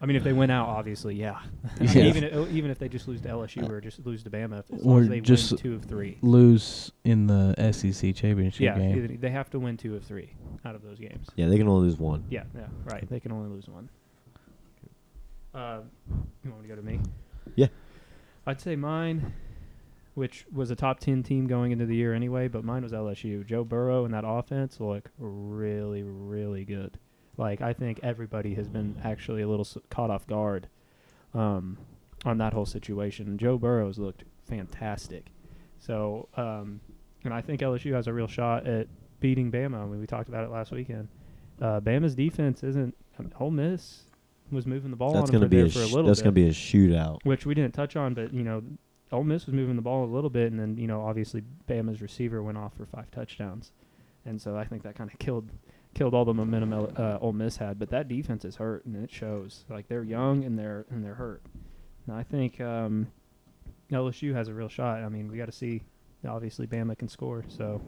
I mean, if they win out, obviously, yeah. Yeah. even if, even if they just lose to LSU or just lose to Bama, as Or as they just win two of three. Lose in the SEC championship Yeah, game. either- they have to win two of three out of those games. yeah, they can only lose one. Yeah, yeah, right. They can only lose one. Uh, you want me to go to me? Yeah. I'd say mine, which was a top ten team going into the year anyway, but mine was LSU. Joe Burrow and that offense look really, really good. Like I think everybody has been actually a little s- caught off guard um, on that whole situation. Joe Burrow's looked fantastic. So, um, and I think LSU has a real shot at beating Bama. I mean, we talked about it last weekend. Uh, Bama's defense isn't. I mean, Ole Miss was moving the ball That's on them gonna for, be there a for a sh- little that's bit, gonna be a shootout. which we didn't touch on. But you know, Ole Miss was moving the ball a little bit, and then you know, obviously Bama's receiver went off for five touchdowns, and so I think that kind of killed killed all the momentum uh, Ole Miss had. But that defense is hurt, and it shows. Like they're young and they're and they're hurt. And I think um, LSU has a real shot. I mean, we got to see. Obviously, Bama can score, so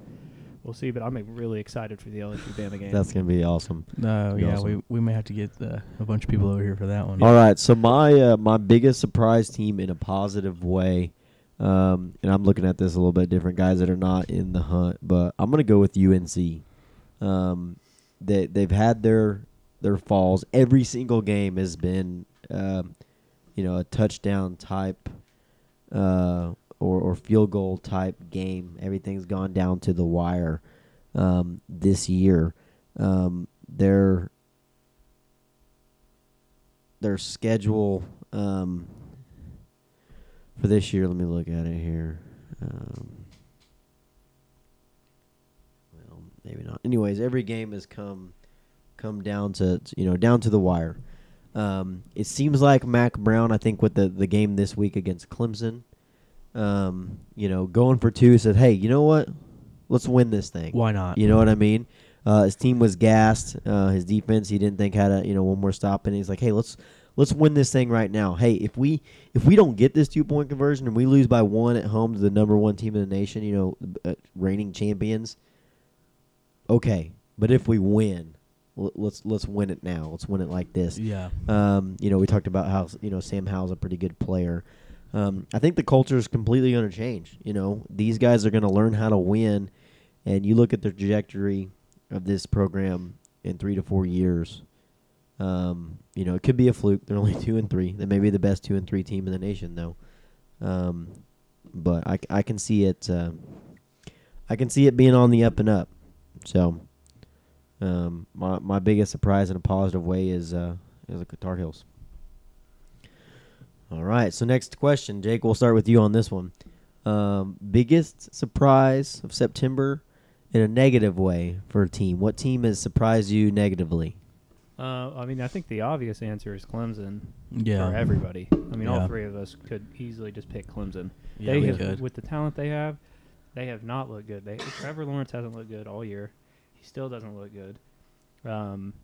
we'll we'll see. But I'm really excited for the LSU Bama game. That's gonna be awesome. No, Be yeah, awesome. we we may have to get uh, a bunch of people over here for that one. All right, so my uh, my biggest surprise team in a positive way, um, and I'm looking at this a little bit different. Guys that are not in the hunt, but I'm gonna go with UNC. Um, they they've had their their falls. Every single game has been, um, you know, a touchdown type, uh, or or field goal type game. Everything's gone down to the wire, um, this year. Um, they're their schedule um, for this year. Let me look at it here. Um, well, maybe not. Anyways, every game has come come down to you know down to the wire. Um, it seems like Mack Brown. I think with the the game this week against Clemson, um, you know, going for two said, "Hey, you know what? Let's win this thing." Why not? You know what I mean? Uh, his team was gassed. Uh, his defense, he didn't think had a you know one more stop, and he's like, "Hey, let's let's win this thing right now. Hey, if we if we don't get this two point conversion and we lose by one at home to the number one team in the nation, you know, uh, reigning champions, okay. But if we win, let's let's win it now. Let's win it like this. Yeah. Um, you know, we talked about how you know Sam Howell's a pretty good player. Um, I think the culture is completely going to change. You know, these guys are going to learn how to win, and you look at the trajectory of this program in three to four years. Um, you know, it could be a fluke. They're only two and three. They may be the best two and three team in the nation, though. Um, but I, I can see it. Uh, I can see it being on the up and up. So, um, my my biggest surprise in a positive way is uh, is the Tar Heels. All right. So next question, Jake. We'll start with you on this one. Um, biggest surprise of September in a negative way for a team. What team has surprised you negatively? Uh, I mean, I think the obvious answer is Clemson Yeah. for everybody. I mean, Yeah. all three of us could easily just pick Clemson. Yeah, they we have, could. with the talent they have, they have not looked good. They Trevor Lawrence hasn't looked good all year. He still doesn't look good. Um,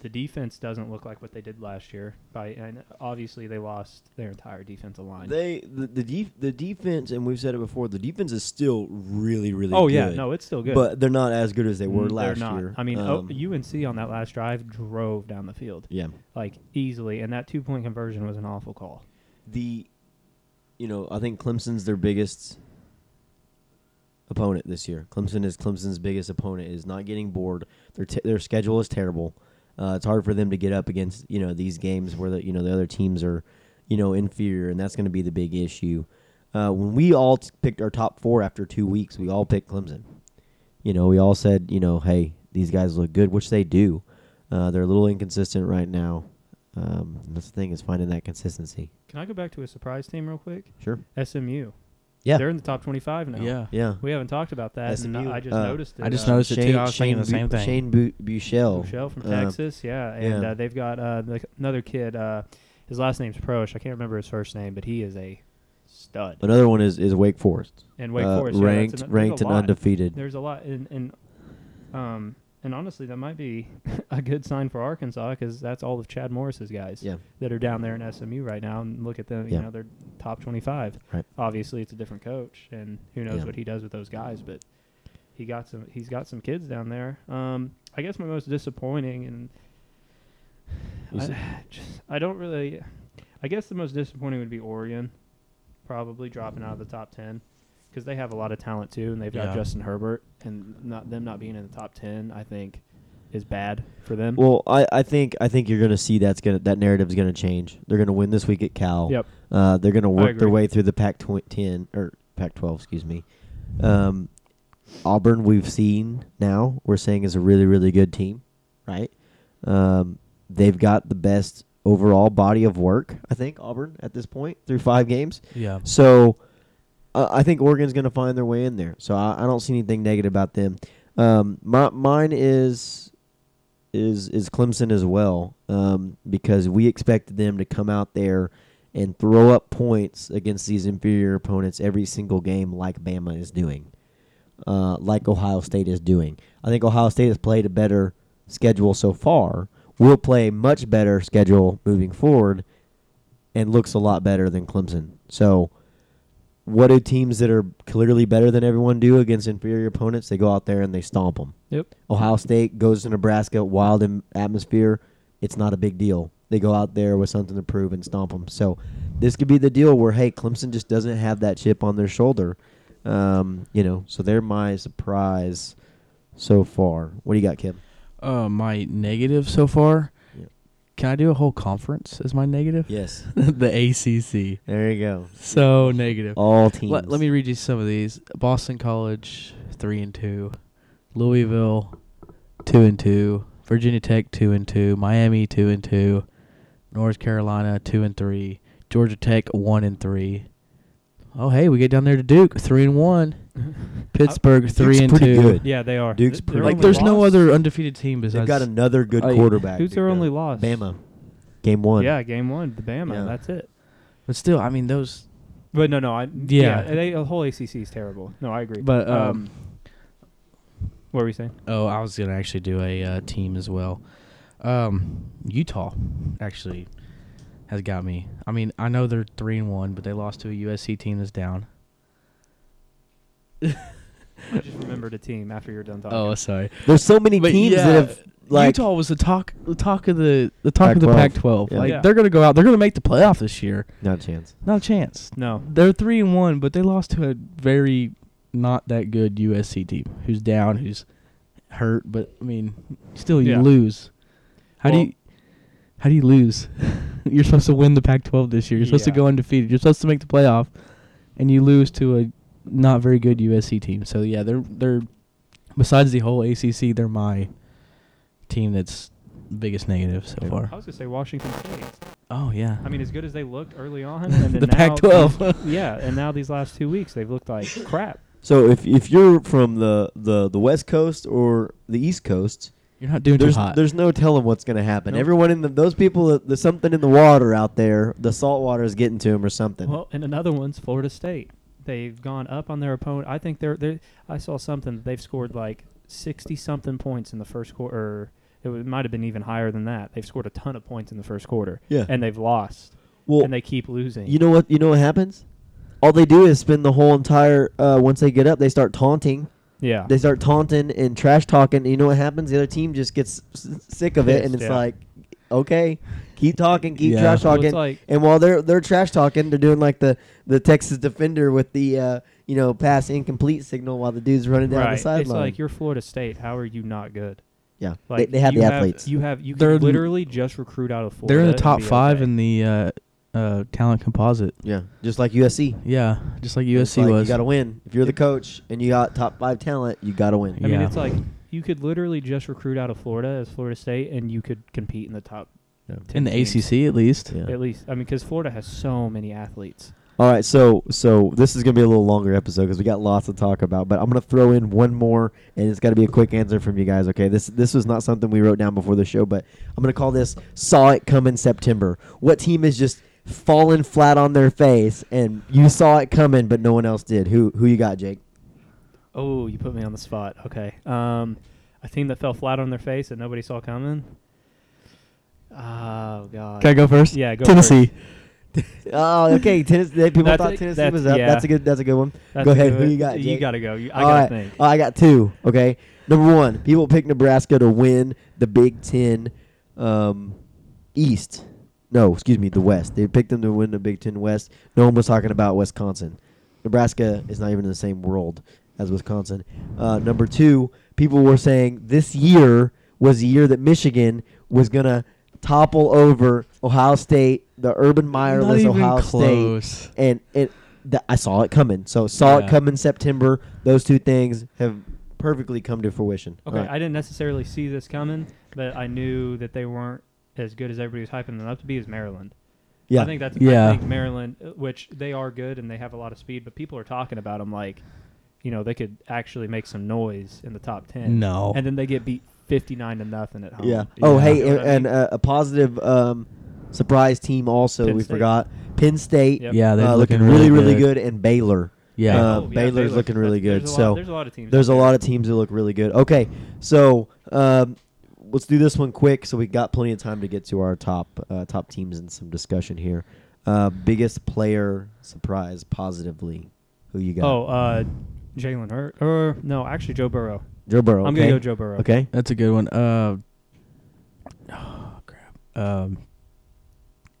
the defense doesn't look like what they did last year. By and obviously they lost their entire defensive line. They the the, def, the defense, and we've said it before. The defense is still really really. oh good, yeah, no, it's still good. but they're not as good as they were Mm, they're last not. year. I mean, Um, oh, UNC on that last drive drove down the field yeah. like easily, and that two point conversion was an awful call. the you know I think Clemson's their biggest opponent this year. Clemson is Clemson's biggest opponent is not getting bored. Their t- their schedule is terrible. Uh, it's hard for them to get up against you know these games where the you know the other teams are you know inferior, and that's going to be the big issue. Uh, when we all t- picked our top four after two weeks, we all picked Clemson. You know, we all said, you know, hey, these guys look good, which they do. Uh, they're a little inconsistent right now. Um, that's the thing is finding that consistency. Can I go back to a surprise team real quick? Sure. SMU. Yeah. They're in the top 25 now. Yeah. Yeah. We haven't talked about that. and I just uh, noticed it. I just uh, noticed it too. I was thinking the Bu- same thing. Shane Bu- Buechele. Michelle from Uh, Texas, yeah, and yeah. Uh, they've got uh, the, another kid. Uh, his last name's Proche. I can't remember his first name, but he is a stud. Another one is, is Wake Forest. And Wake Uh, Forest, yeah, ranked an- ranked and lot. undefeated. There's a lot, and and um, and honestly, that might be a good sign for Arkansas because that's all of Chad Morris's guys Yeah. that are down there in SMU right now. And look at them, you Yeah. know, they're top 25. Right. Obviously, it's a different coach, and who knows Yeah. what he does with those guys, but he got some. He's got some kids down there. Um, I guess my most disappointing and I, just, I don't really. I guess the most disappointing would be Oregon, probably dropping out of the top ten, because they have a lot of talent too, and they've got Justin Herbert, and not them not being in the top ten, I think, is bad for them. Well, I, I think I think you're going to see that's gonna that narrative's going to change. They're going to win this week at Cal. Yep. Uh, they're going to work their way through the Pac tw- 10 or Pac 12, excuse me. Um, Auburn, we've seen now. We're saying is a really really good team, right? Um, they've got the best overall body of work. I think Auburn at this point through five games. Yeah. So uh, I think Oregon's going to find their way in there. So I, I don't see anything negative about them. Um, my, mine is is is Clemson as well um, because we expected them to come out there and throw up points against these inferior opponents every single game, like Bama is doing, uh, like Ohio State is doing. I think Ohio State has played a better schedule so far. Will play a much better schedule moving forward, and looks a lot better than Clemson. So what do teams that are clearly better than everyone do against inferior opponents? They go out there and they stomp them. Yep. Ohio State goes to Nebraska, wild atmosphere. It's not a big deal. They go out there with something to prove and stomp them. So this could be the deal where hey, Clemson just doesn't have that chip on their shoulder. Um, you know, so they're my surprise so far. What do you got, Kim? Uh, my negative so far. Can I do a whole conference as my negative? Yes. the ACC. There you go. So negative. All teams. Let, let me read you some of these. Boston College, three and two. Louisville, two and two. Virginia Tech, two and two. Miami, two and two. North Carolina, two and three. Georgia Tech, one and three. Oh, hey, we get down there to Duke, three and one. Pittsburgh, three Duke's and pretty two. good. Yeah, they are. Duke's Th- pretty their Like, only there's no loss- other undefeated team besides. They've besides. got another good Uh, quarterback. Who's their only loss? Bama. Game one. Yeah, game one, the Bama. Yeah. That's it. but still, I mean, those. But no, no, I Yeah. yeah, they, the whole ACC is terrible. No, I agree. But, um, what were you saying? Oh, I was gonna actually do a uh, team as well. Um, Utah actually has got me. I mean, I know they're three and one, but they lost to a USC team that's down. I just remembered a team after you're done talking. Oh, sorry. There's so many But teams yeah, that have like Utah was the talk, the talk of the the talk of the Pac-12. Pac-12. Yeah. Like Yeah. they're gonna go out, they're gonna make the playoff this year. not a chance. Not a chance. no, They're three and one, but they lost to a very not that good USC team who's down, who's hurt. But I mean, still you Yeah. lose. How do you how do you lose? You're supposed to win the Pac-12 this year. You're supposed to go undefeated. You're supposed to make the playoff, and you lose to a not very good USC team. So yeah, they're they're besides the whole ACC, they're my team that's biggest negative so far. I was gonna say Washington State. Oh yeah. I mean, as good as they looked early on, and then the now Pac-12. yeah, and now these last two weeks they've looked like crap. So if if you're from the, the, the West Coast or the East Coast, You're not doing there's too hot. there's no telling what's going to happen. Nope. Everyone in the those people, there's something in the water out there. The salt water is getting to them or something. Well, and another one's Florida State. They've gone up on their opponent. I think they're they. I saw something that they've scored like sixty something points in the first quarter. It might have been even higher than that. They've scored a ton of points in the first quarter, yeah. and they've lost, well, and they keep losing. you know what? You know what happens? All they do is spend the whole entire. Uh, once they get up, they start taunting. Yeah, They start taunting and trash talking. You know what happens? The other team just gets s- sick of it, and it's yeah. like, okay, keep talking, keep Yeah. trash Well, talking. it's like And while they're they're trash talking, they're doing like the the Texas defender with the uh, you know pass incomplete signal while the dude's running down right. the It's sideline. like you're Florida State. How are you not good? yeah, Like they, they have you the athletes. you have you They're can literally just recruit out of Florida. They're in the and top be five okay. in the uh, uh, talent composite. yeah, just like USC. Yeah, just like USC like, was. You got to win. If you're the coach and you got top five talent, you got to win. I mean, Yeah. it's like you could literally just recruit out of Florida as Florida State, and you could compete in the top. Yeah. 10 in the teams. ACC at least. Yeah. At least, I mean, because Florida has so many athletes. All right, so so this is gonna be a little longer episode because we got lots to talk about. But I'm gonna throw in one more, and it's got to be a quick answer from you guys. Okay, this this was not something we wrote down before the show, but I'm gonna call this "Saw It Come in September." What team is just falling flat on their face, and you saw it coming, but no one else did? Who who you got, Jake? Oh, you put me on the spot. Okay. Um, a team that fell flat on their face that nobody saw coming. Oh God. Can I go first? Yeah, go Tennessee. Oh, okay. Tennessee. People That's thought a- Tennessee that's- was up. yeah. That's a good. That's a good one. That's Go ahead. good- Who you got, You gotta go. You, I All gotta right. think. Oh, I got two. Okay. Number one, people pick Nebraska to win the Big Ten um, East. No, excuse me, the West. They picked them to win the Big Ten West. No one was talking about Wisconsin. Nebraska is not even in the same world as Wisconsin. Uh, number two, people were saying this year was the year that Michigan was gonna topple over Ohio State, the Urban Not Meyerless even Ohio State close. and it th- I saw it coming. So saw Yeah. it come in September. Those two things have perfectly come to fruition. Okay, All right. I didn't necessarily see this coming, but I knew that they weren't as good as everybody was hyping them up to be is Maryland. yeah, I think that's Yeah. I think Maryland, uh, which they are good and they have a lot of speed, but people are talking about them like, you know, they could actually make some noise in the top ten. No. and then they get beat fifty nine to nothing at home. yeah. Oh, Yeah. hey, You know and, and uh, a positive um, surprise team also Penn we State. forgot Penn State. Yep. yeah, they're uh, looking, really, really good. and Baylor. Yeah. Uh, Oh, yeah, Baylor's Baylor. looking really good. There's a So lot, there's a lot of teams. There's out a lot of teams that look really good. Okay, so um, let's do this one quick, so we got plenty of time to get to our top uh, top teams and some discussion here. Uh, biggest player surprise positively Who you got? Oh, uh, Jalen Hurt. Or no, actually Joe Burrow. Joe Burrow. I'm okay. gonna go Joe Burrow. Okay. That's a good one. Uh, oh crap. Um,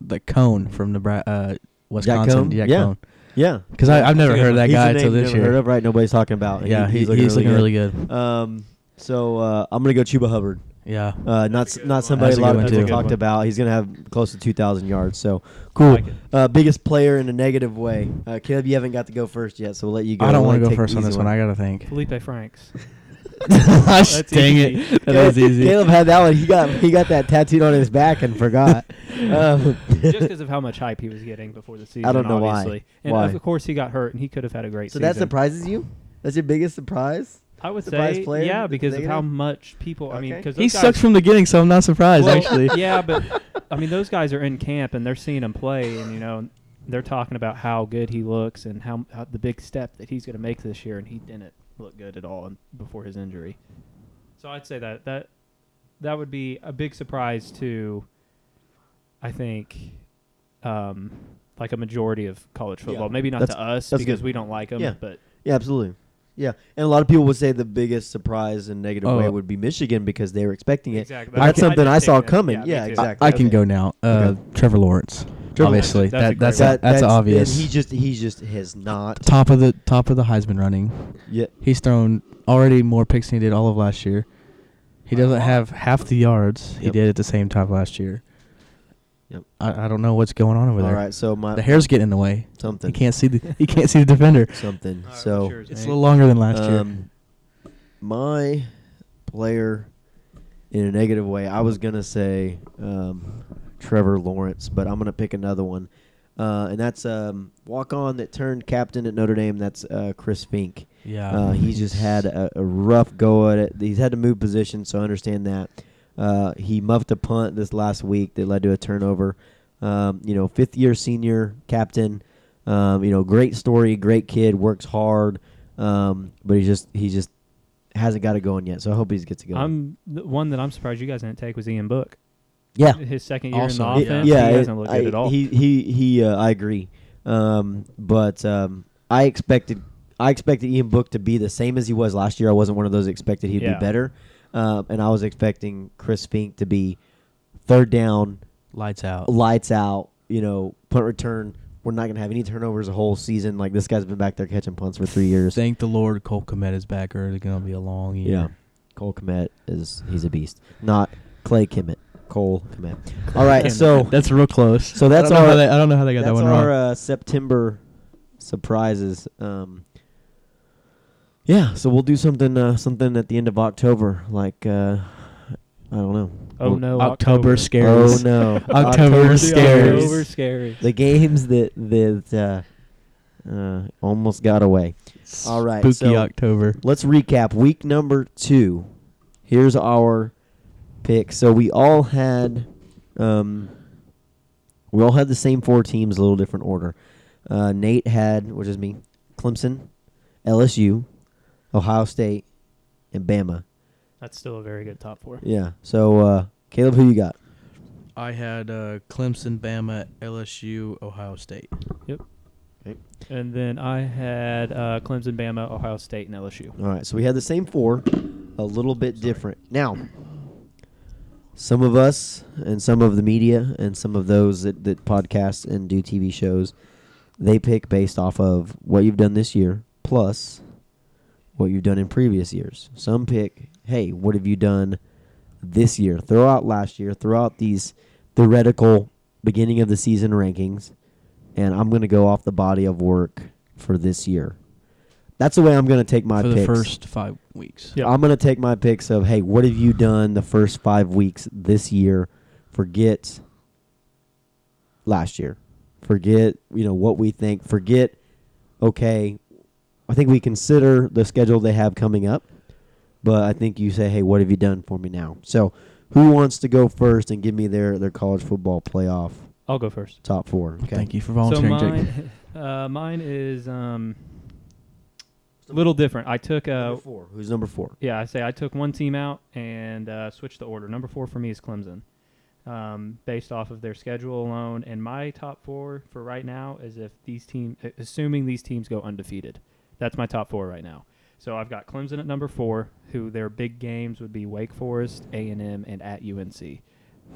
the Coan from Nebraska, uh, Wisconsin. Coan? Yeah, Yeah. Coan. Yeah. Because I've never a heard of that He's guy name until this never Heard of, right? Nobody's talking about. Yeah, he, he's, looking looking good. really good. Um. So uh, I'm gonna go Chuba Hubbard. Yeah. Uh, not s- not somebody a a lot of people talked one. about. He's gonna have close to 2,000 yards. So cool. like. Uh, biggest player in a negative way. Uh, Caleb, you haven't got to go first yet, so we'll let you go. I don't want to go first on this one. I gotta think. Felipe Franks. Dang easy. it. That Caleb, was easy. Caleb had that one. He got he got that tattooed on his back and forgot. um, Just because of how much hype he was getting before the season. I don't know why. And Why? of course he got hurt, and he could have had a great so season. that surprises you? That's your biggest surprise? I would surprise say, player yeah, because of how much people. I mean, Okay. because He sucks from the beginning, so I'm not surprised, Well, actually. yeah, but I mean, those guys are in camp and they're seeing him play, and you know, they're talking about how good he looks and how, how the big step that he's going to make this year, and he didn't look good at all in- before his injury. So I'd say that that that would be a big surprise to, I think, um, like a majority of college Yeah. football. Maybe not That's- to us that's because good. we don't like him, Yeah. but Yeah, absolutely. Yeah, and a lot of people would say the biggest surprise and negative Oh. way would be Michigan because they were expecting it. exactly. That's something I just saw take that. coming. me Yeah, too. exactly. I can go now. Uh, Okay. Trevor Lawrence. Trevor obviously, That's a that, that's great a, that's, and obvious. he just he just has not. top of the top of the Heisman running. Yeah, He's thrown already more picks than he did all of last year. He doesn't have half the yards he Yep. did at the same time last year. Yep. I, I don't know what's going on over All there. right, so my The hair's getting in the way. something He can't see the he can't see the defender. something. All right, so what's yours, It's a Nate? little longer than last year. um, my player in a negative way, I was gonna say um, Trevor Lawrence, but I'm gonna pick another one, uh, and that's um, walk on that turned captain at Notre Dame. That's uh, Chris Finke. Yeah. Uh, he's just had a, a rough go at it. He's had to move positions, so I understand that. Uh, he muffed a punt this last week that led to a turnover. Um, you know, fifth year senior captain. Um, you know, great story, great kid, works hard, um, but he just he just hasn't got it going yet. So I hope he gets it going. I'm the one that I'm surprised you guys didn't take was Ian Book. yeah, His second year Also, in the offense, yeah, he hasn't looked I- good at all. He he he. Uh, I agree, um, but um, I expected I expected Ian Book to be the same as he was last year. I wasn't one of those that expected he'd Yeah. be better, um, and I was expecting Chris Finke to be third down, Lights out. lights out. You know, punt return. We're not gonna have any turnovers a whole season. Like this guy's been back there catching punts for three years. Thank the Lord, Cole Kmet is back, or it's gonna be a long year. Yeah, Cole Kmet is he's a beast. Not Clay Kimmett. Cole Kmet. All right, so That's real close. So that's I our- they, I don't know how they got that one our wrong. uh, September surprises. Um, yeah, so we'll do something uh, something at the end of October, like uh, I don't know. oh Well, no, October scares. Oh no, October The scares. October scares. The games that that uh, uh, almost got away. All right, Spooky so- October. Let's recap week number two. Here's our pick. So we all had, um, we all had the same four teams, a little different order. Uh, Nate had, which is me, Clemson, LSU, Ohio State, and Bama. That's still a very good top four. Yeah. So uh, Caleb, who you got? I had uh, Clemson, Bama, LSU, Ohio State. Yep. Okay. And then I had uh, Clemson, Bama, Ohio State, and LSU. All right. So we had the same four, a little bit different. Now, some of us and some of the media and some of those that, that podcast and do TV shows, they pick based off of what you've done this year plus what you've done in previous years. Some pick, hey, what have you done this year? Throw out last year, throw out these theoretical beginning of the season rankings, and I'm going to go off the body of work for this year. That's the way I'm going to take my for the picks. first five weeks. Yep. I'm gonna take my picks of hey, what have you done the first five weeks this year? Forget last year. Forget you know what we think. Forget okay. I think we consider the schedule they have coming up, but I think you say hey, what have you done for me now? So who wants to go first and give me their their college football playoff I'll go first. top four? Okay. Thank you for So volunteering, Jake. mine, uh, mine is um, a little different. I took uh, Number four. Who's number four? yeah, I say I took one team out and uh, switched the order. Number four for me is Clemson, um, based off of their schedule alone. And my top four for right now is if these teams, assuming these teams go undefeated, that's my top four right now. So I've got Clemson at number four, who their big games would be Wake Forest, A and M, and at UNC.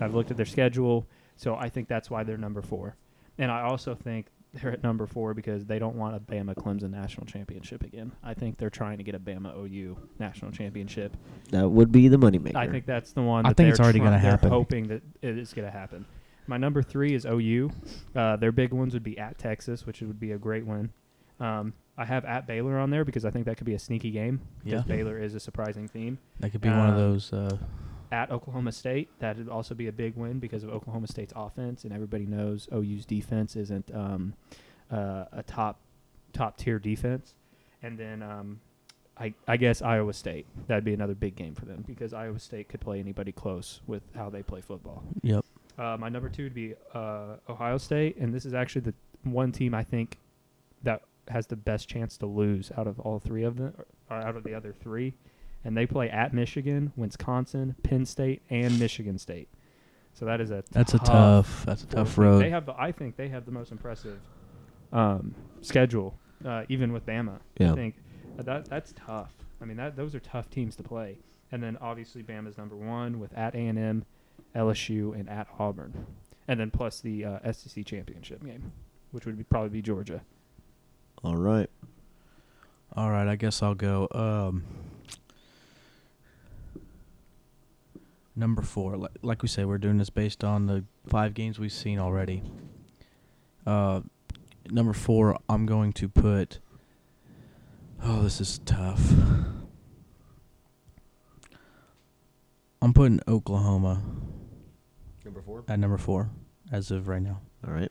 I've looked at their schedule, so I think that's why they're number four. And I also think they're at number four because they don't want a Bama Clemson national championship again. I think they're trying to get a Bama OU national championship. That would be the moneymaker. I think that's the one. I think it's already gonna they're happen. Hoping that it is going to happen. My number three is OU. Uh, their big ones would be at Texas, which would be a great win. Um, I have at Baylor on there because I think that could be a sneaky game. Because Yeah. Baylor is a surprising team. That could be one of Um, those. Uh, At Oklahoma State, that would also be a big win because of Oklahoma State's offense, and everybody knows OU's defense isn't um, uh, a top top tier defense. And then um, I I guess Iowa State that'd be another big game for them because Iowa State could play anybody close with how they play football. yep. Uh, my number two would be uh, Ohio State, and this is actually the one team I think that has the best chance to lose out of all three of them, or out of the other three. And they play at Michigan, Wisconsin, Penn State, and Michigan State. So that is a That's a tough tough. That's a tough road. They have the I think they have the most impressive um, schedule, uh, even with Bama. Yeah. I think that that's tough. I mean that those are tough teams to play. And then obviously Bama's number one with at A and M, LSU, and at Auburn, and then plus the uh, SEC championship game, which would be, probably be Georgia. All right. All right, I guess I'll go. Um, number four, like, like we say, we're doing this based on the five games we've seen already. Uh, number four, I'm going to put. Oh, this is tough. I'm putting Oklahoma Number four. at number four as of right now. All right.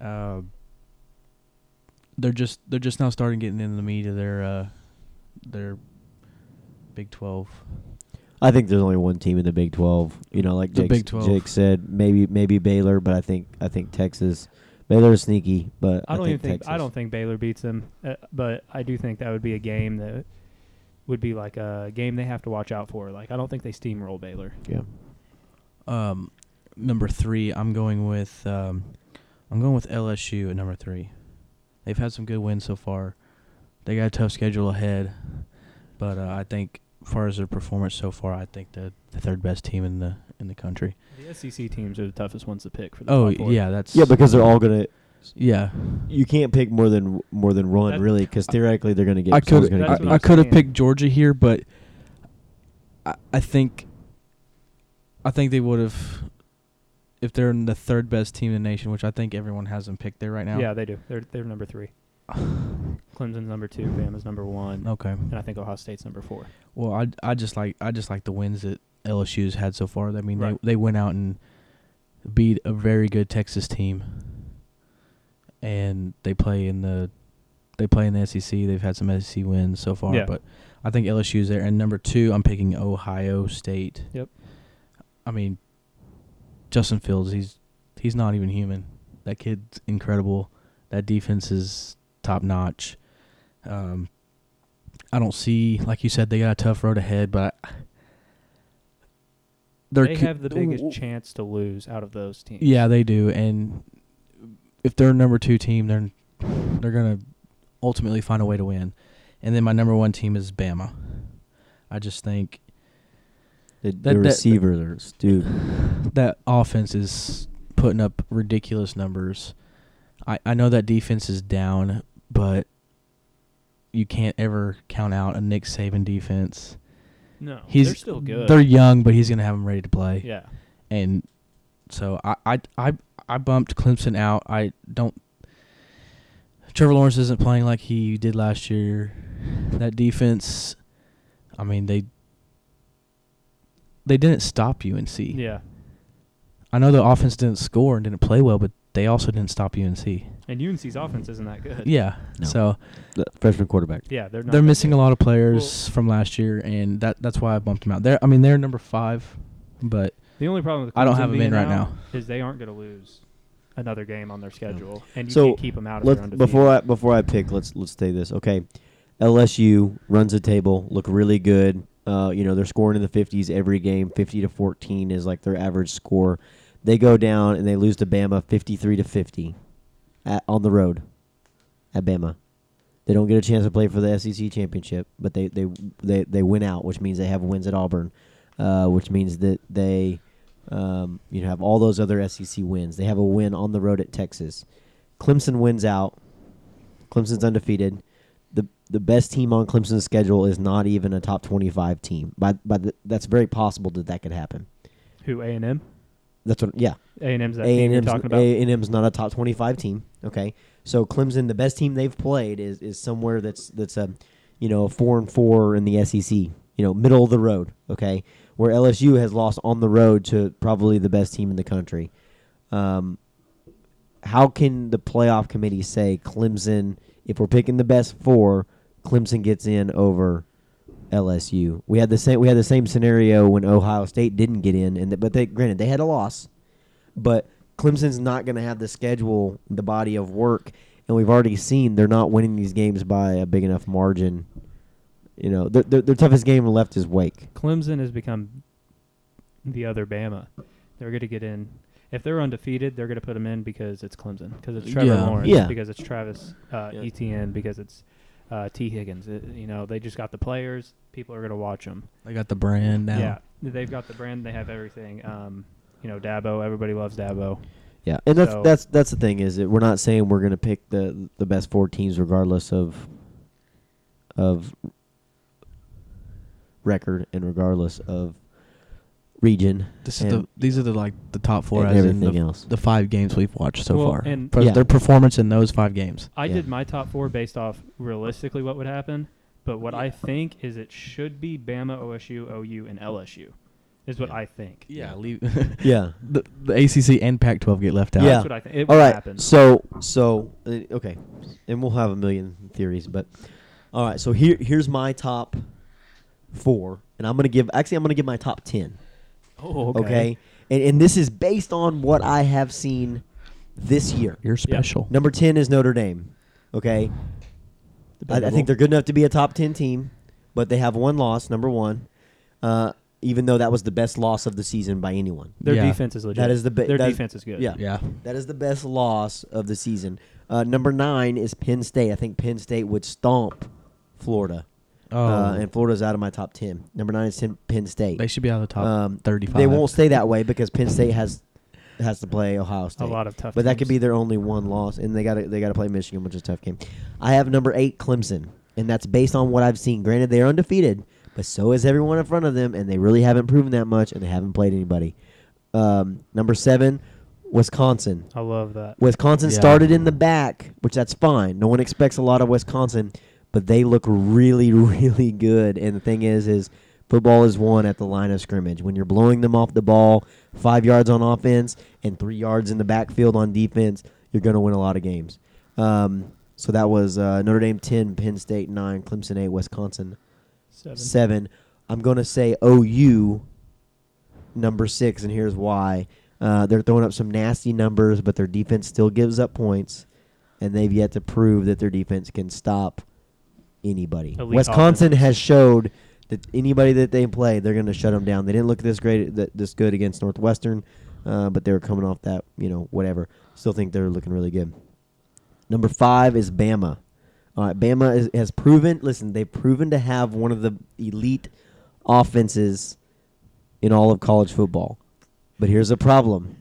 Uh, they're just they're just now starting getting into the meat of their uh, their Big Twelve. I think there's only one team in the Big 12. You know, like Jake, Big 12. Jake said, maybe maybe Baylor, but I think I think Texas. Baylor is sneaky, but I don't even think Texas. I don't think Baylor beats them, uh, but I do think that would be a game that would be like a game they have to watch out for. Like I don't think they steamroll Baylor. Yeah. Um, number three, I'm going with um, I'm going with LSU at number three. They've had some good wins so far. They got a tough schedule ahead, but uh, I think as far as their performance so far, I think the the third best team in the in the country. The SEC teams are the toughest ones to pick for the Oh top yeah, that's Yeah, because they're all gonna. yeah. You can't pick more than more than one, That- really, because theoretically they're gonna get. I could gonna That's get what I, I could have picked Georgia here, but I, I think I think they would have if they're in the third best team in the nation, which I think everyone has them picked there right now. Yeah, they do. They're they're number three. Clemson's number two. Bama's number one, Okay. and I think Ohio State's number four. Well, I, I just like I just like the wins that LSU's had so far. I mean, Right. they they went out and beat a very good Texas team, and they play in the they play in the SEC. They've had some SEC wins so far, Yeah. but I think LSU's there. And number two, I'm picking Ohio State. Yep. I mean, Justin Fields, he's he's not even human. That kid's incredible. That defense is top notch. Um, I don't see, like you said, they got a tough road ahead, but I, they co- have the biggest chance to lose out of those teams. Yeah, they do, and if they're number two team, they're they're gonna ultimately find a way to win. And then my number one team is Bama. I just think The, that- the that- receivers, dude. that offense is putting up ridiculous numbers. I, I know that defense is down, but you can't ever count out a Nick Saban defense. no, He's they're still good. They're young, but he's gonna have them ready to play. yeah, And so I I I, I bumped Clemson out. I don't. Trevor Lawrence isn't playing like he did last year. That defense, I mean they. They didn't stop UNC. yeah. I know the offense didn't score and didn't play well, but they also didn't stop UNC. And UNC's offense isn't that good. Yeah. No. So The freshman quarterback. yeah, they're not they're missing good. a lot of players from last year, and that that's why I bumped them out. They're I mean they're number five, but The only problem with I don't have them in right now. is they aren't going to lose another game on their schedule, and you So, can't keep them out if Let's they're undefeated. before I before I pick, let's let's say this. Okay, LSU runs the table, look really good. Uh, you know, they're scoring in the 50s every game. 50 to 14 is like their average score. They go down and they lose to Bama 53 to 50 at, on the road at Bama. They don't get a chance to play for the SEC championship, but they they they, they win out, which means they have wins at Auburn, uh, which means that they um, you know have all those other SEC wins. They have a win on the road at Texas. Clemson wins out. Clemson's undefeated. The best team on Clemson's schedule is not even a top twenty five team. But but that's very possible that that could happen. Who A and M? That's what yeah. A and M's that A team and you're talking about. A and M's not a top twenty five team. Okay, so Clemson, the best team they've played is is somewhere that's that's a you know a four and four in the SEC. You know, middle of the road. Okay, where LSU has lost on the road to probably the best team in the country. Um, how can the playoff committee say Clemson, if we're picking the best four, Clemson gets in over LSU? We had the same we had the same scenario when Ohio State didn't get in, and th- but they granted they had a loss, but Clemson's not going to have the schedule, the body of work, and we've already seen they're not winning these games by a big enough margin. You know, their, their, their toughest game left is Wake. Clemson has become the other Bama. They're going to get in. If they're undefeated, they're going to put them in because it's Clemson, because it's Trevor Yeah. Lawrence, Yeah. because it's Travis uh, Yeah. Etienne, because it's uh, Tee Higgins. It- you know, they just got the players. People are going to watch them. They got the brand now. Yeah, they've got the brand. They have everything. Um, you know, Dabo. Everybody loves Dabo. Yeah, and that's So- that's that's the thing is that we're not saying we're going to pick the the best four teams regardless of of record and regardless of region This is the these are the like the top four and as in everything the, else. the five games we've watched so Well, far. and- For Yeah. their performance in those five games. I Yeah. did my top four based off realistically what would happen, but what I think is it should be Bama, OSU, OU, and LSU. Is what Yeah. I think. Yeah, leave Yeah. the, the ACC and Pac-12 get left out. Yeah. That's what I think. It All would right. happen. So so uh, okay, and we'll have a million theories, but all right. So here here's my top four, and I'm gonna give actually I'm gonna give my top ten. Oh, Okay, And and this is based on what I have seen this year. You're special. Number ten is Notre Dame. Okay, I, I think they're good enough to be a top ten team, but they have one loss. Number one, uh, even though that was the best loss of the season by anyone. Their Yeah. defense is legit. That is the be- Their that- defense is good. Yeah. Yeah. That is the best loss of the season. Uh, number nine is Penn State. I think Penn State would stomp Florida. Oh, Uh, and Florida's out of my top 10. Number nine is Ten- Penn State. they should be out of the top Um, 35. They won't stay that way because Penn State has has to play Ohio State. A lot of tough. but that could be their only one loss, and they got to they got to play Michigan, which is a tough game. I have number eight Clemson, and that's based on what I've seen. Granted, they are undefeated, but so is everyone in front of them, and they really haven't proven that much, and they haven't played anybody. Um, number seven, Wisconsin. I love that. Wisconsin Yeah. started in the back, which that's fine. No one expects a lot of Wisconsin, but they look really, really good. And the thing is, is football is won at the line of scrimmage. When you're blowing them off the ball, five yards on offense and three yards in the backfield on defense, you're going to win a lot of games. Um, so that was uh, Notre Dame ten, Penn State nine, Clemson eight, Wisconsin Seven. seven. I'm going to say OU number six, and here's why. Uh, they're throwing up some nasty numbers, but their defense still gives up points, and they've yet to prove that their defense can stop anybody. Elite Wisconsin offenses. has showed that anybody that they play, they're going to shut them down. They didn't look this great, this good against Northwestern, uh, but they were coming off that, you know, whatever. Still think they're looking really good. Number five is Bama. All right, Bama is, has proven. Listen, they've proven to have one of the elite offenses in all of college football. But here's a problem.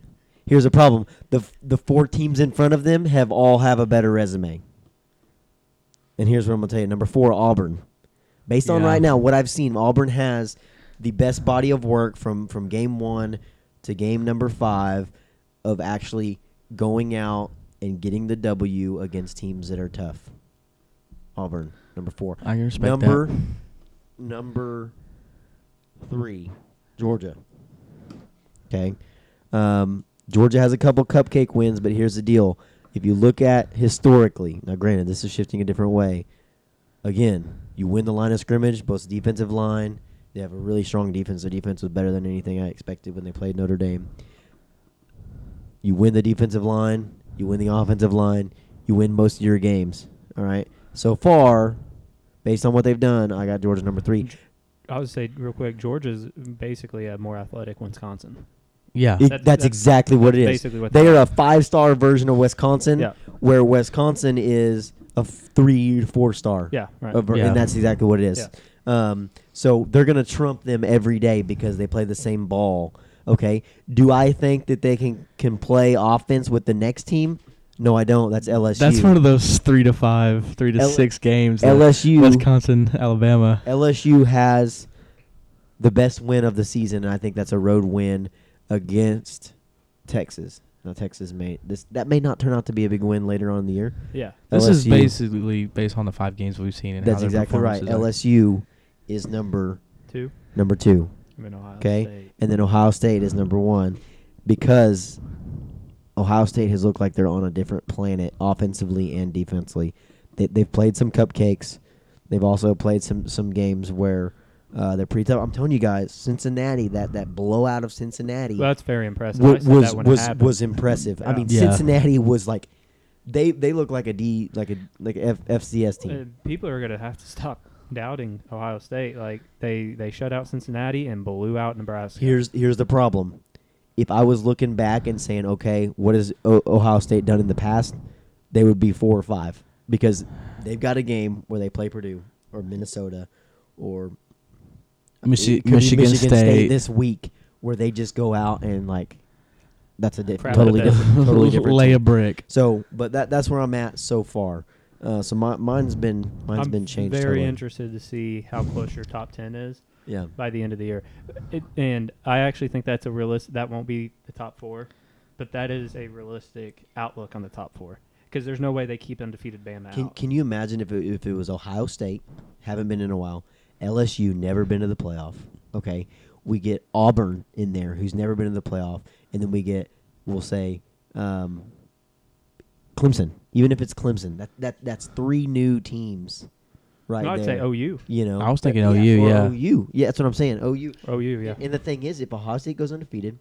Here's a problem. The the four teams in front of them have all have a better resume. And here's what I'm gonna tell you. Number four, Auburn. Based on Yeah. right now what I've seen, Auburn has the best body of work from from game one to game number five of actually going out and getting the W against teams that are tough. Auburn, number four. I can respect number that. number three, Georgia. Okay, um, Georgia has a couple cupcake wins, but here's the deal: if you look at historically, now granted this is shifting a different way. Again, you win the line of scrimmage, both defensive line. They have a really strong defense. Their defense was better than anything I expected when they played Notre Dame. You win the defensive line, you win the offensive line, you win most of your games. All right. So far, based on what they've done, I got Georgia number three. I would say real quick, Georgia's basically a more athletic Wisconsin. Yeah. It- That's- that's, that's exactly what it is. Basically, what They are a five-star version of Wisconsin, Yeah. where Wisconsin is a three, four-star. Yeah, right. of- Yeah. and that's exactly what it is. Um, so they're gonna trump them every day because they play the same ball. Okay. Do I think that they can can play offense with the next team? No, I don't. That's LSU. That's one of those three to five, three to L- six games. LSU. Wisconsin, Alabama. LSU has the best win of the season, and I think that's a road win against Texas. Now Texas may this that may not turn out to be a big win later on in the year. yeah. This is basically based on the five games we've seen and That's how exactly right. are. LSU is number Two. number two. I mean, Ohio Okay. And then Ohio State is number one because Ohio State has looked like they're on a different planet offensively and defensively. They, they've played some cupcakes. They've also played some some games where uh, they're pretty tough. I'm telling you guys, Cincinnati that that blowout of Cincinnati Well, that's very impressive. wa- I said was that when it was happened. was impressive. I Yeah. mean, Yeah. Cincinnati was like they they look like a D like a like a F, FCS Uh, team. people are gonna have to stop doubting Ohio State. Like they they shut out Cincinnati and blew out Nebraska. Here's here's the problem. If I was looking back and saying, okay, what has o- Ohio State done in the past? They would be four or five because they've got a game where they play Purdue or Minnesota or Michi- it could be Michigan, State. this week where they just go out and like that's a diff- Crap totally the bed. different, totally different. Lay a team. brick. So, but that that's where I'm at so far. Uh, so my, mine's been mine's I'm been changed. very totally. interested to see how close your top ten is Yeah. by the end of the year. It, and I actually think that's a realistic. That won't be the top four, but that is a realistic outlook on the top four because there's no way they keep undefeated Bama Can out. Can you imagine if it, if it was Ohio State, haven't been in a while, LSU never been to the playoff. Okay, we get Auburn in there, who's never been in the playoff, and then we get, we'll say, um, Clemson. Even if it's Clemson, that that that's three new teams, right no, I'd there. say OU. You know, I was thinking OU, or yeah. OU. Yeah, that's what I'm saying. OU. OU, yeah. And the thing is, if Ohio State goes undefeated,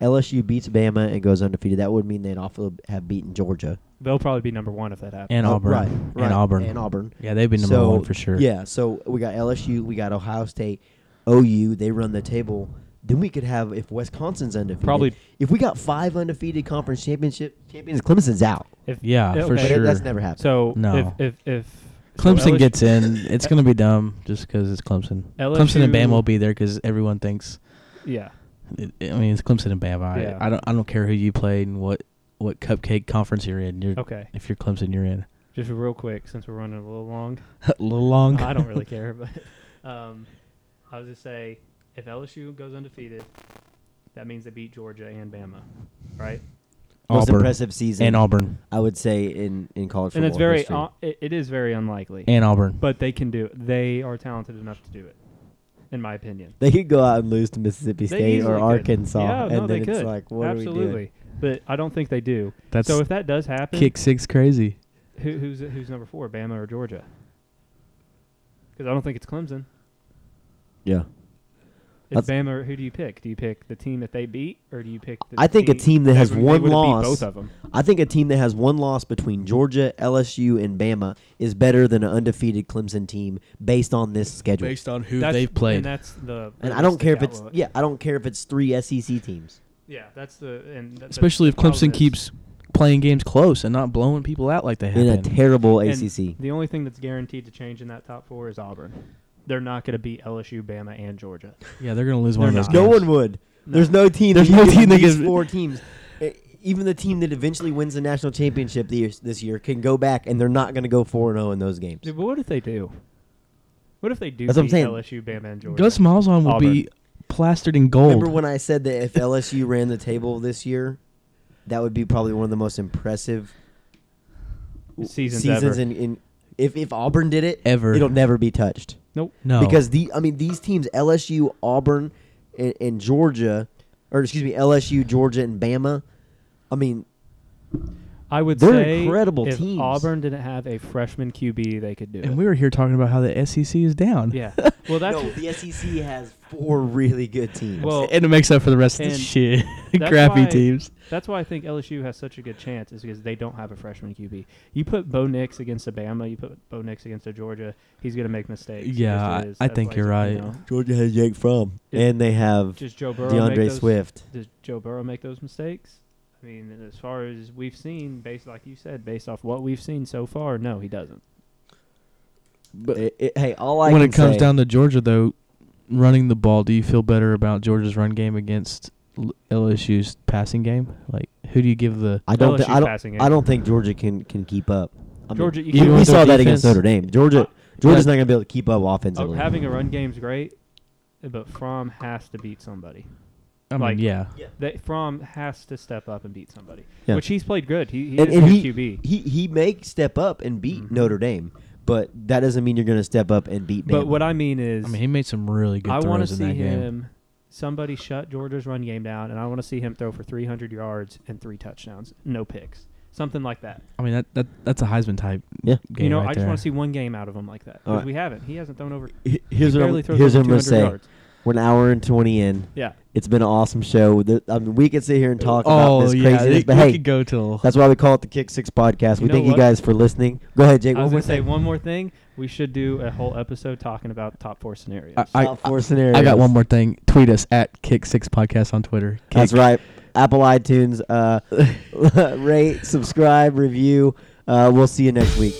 LSU beats Bama and goes undefeated, that would mean they'd also have beaten Georgia. They'll probably be number one if that happens. And Oh, Auburn. right, And Auburn. and Auburn. Yeah, they've been number So, one for sure. Yeah, so we got LSU, we got Ohio State, OU. They run the table. Then we could have if Wisconsin's undefeated. Probably- if we got five undefeated conference championship champions, Clemson's out. If, Yeah, okay. for But sure. that's never happened. So No. if if if so Clemson LSU gets in. It's going to be dumb just because it's Clemson. Clemson and LSU Bama will be there because everyone thinks. yeah. It, I mean, it's Clemson and Bama. I, Yeah. I don't. I don't care who you played and what what cupcake conference you're in. You're Okay. if you're Clemson, you're in. Just real quick, since we're running a little long, a little long. I don't really care, but um, I was just say if LSU goes undefeated, that means they beat Georgia and Bama, right? Most Auburn impressive season, and Auburn I would say in in college And football it's very uh, it, it is very unlikely, and Auburn. but they can do it. They are talented enough to do it, in my opinion. they could go out and lose to Mississippi State or. Arkansas, Yeah, and no, then they it's could. like, what are we Absolutely, doing? but I don't think they do. That's so if that does happen, kick six crazy. who, who's who's number four, Bama or Georgia? Because I don't think it's Clemson. Yeah, It's That's- Bama. Or who do you pick? Do you pick the team that they beat, or do you pick? The I think a team that has they one would've beat loss- both of them. I think a team that has one loss between Georgia, LSU, and Bama is better than an undefeated Clemson team based on this schedule. Based on who That's- they've played. and that's the. and I don't care if it's outlook. yeah, I don't care if it's three SEC teams. Yeah, that's the and that, Especially if that's the problem Clemson is- keeps playing games close and not blowing people out like they have in a been. terrible and ACC. The only thing that's guaranteed to change in that top four is Auburn. They're not going to beat LSU, Bama, and Georgia. yeah, they're going to lose one of those not. No games. one would. There's no team. There's no team that beat gives- four teams. E- Even the team that eventually wins the national championship the year, this year can go back and they're not going to go four and zero in those games. Dude, but what if they do? What if they do That's what I'm beat saying. LSU, Bama, and Georgia? Gus Malzahn will be plastered in gold. Remember when I said that if LSU ran the table this year, that would be probably one of the most impressive Seasons seasons ever. in, in if if Auburn did it Ever. it'll never be touched. Nope. no, Because the I mean these teams LSU, Auburn, and, and Georgia, or excuse me LSU, Georgia, and Bama. I mean I would They're say incredible if teams. Auburn didn't have a freshman QB, they could do it. And we were here talking about how the SEC is down. yeah. Well, that's no, the SEC has four really good teams. Well, and it makes up for the rest of the and shit. that's Crappy why- teams. That's why I think LSU has such a good chance is because they don't have a freshman QB. You put Bo Nix against Alabama, you put Bo Nix against a Georgia, he's going to make mistakes. Yeah, I- is. I think you're he's, you right. know, Georgia has Jake Fromm, It- and they have just Joe Burrow. make DeAndre those, Swift. Does Joe Burrow make those mistakes? I mean, as far as we've seen, based like you said, based off what we've seen so far, no, he doesn't. But it, it- hey, all I when can it comes say- down to Georgia, though, running the ball, do you feel better about Georgia's run game against L- LSU's passing game? Like, who do you give the? I don't. thi- LSU's I don't. passing game. I don't think Georgia can can keep up. I mean, Georgia, you Even we, can, we with their saw that against? Notre Dame. Georgia, Georgia's not going to be able to keep up offensively. uh, having a run game's great, but Fromm has to beat somebody. I Like- mean, yeah, They, Fromm has to step up and beat somebody, Yeah. which he's played good. He, he And- is and a he- QB. he he may step up and beat Mhm. Notre Dame, but that doesn't mean you're going to step up and beat. But Bama. what I mean is, I mean, he made some really good I want to throws in see that game. him. Somebody shut Georgia's run game down, and I want to see him throw for 300 yards and three touchdowns, no picks, something like that. I mean, that, that that's a Heisman type. Yeah. game you know, right I just there. want to see one game out of him like that because right. we haven't. He hasn't thrown over. H- here's he what I'm, throws here's over what I'm going to say. yards. We're an hour and twenty in. Yeah, It's been an awesome show. The- I mean, we could sit here and talk oh about this yeah, craziness, they- but we hey, could go till. that's why we call it the Kick Six Podcast. You we know thank you guys for listening. Go ahead, Jake. I was One going to say thing. one more thing. We should do a whole episode talking about top four scenarios. I- I- Top four scenarios. I got one more thing. Tweet us at Kick Six Podcast on Twitter. That's right. Apple iTunes, uh, rate, subscribe, review. Uh, we'll see you next week.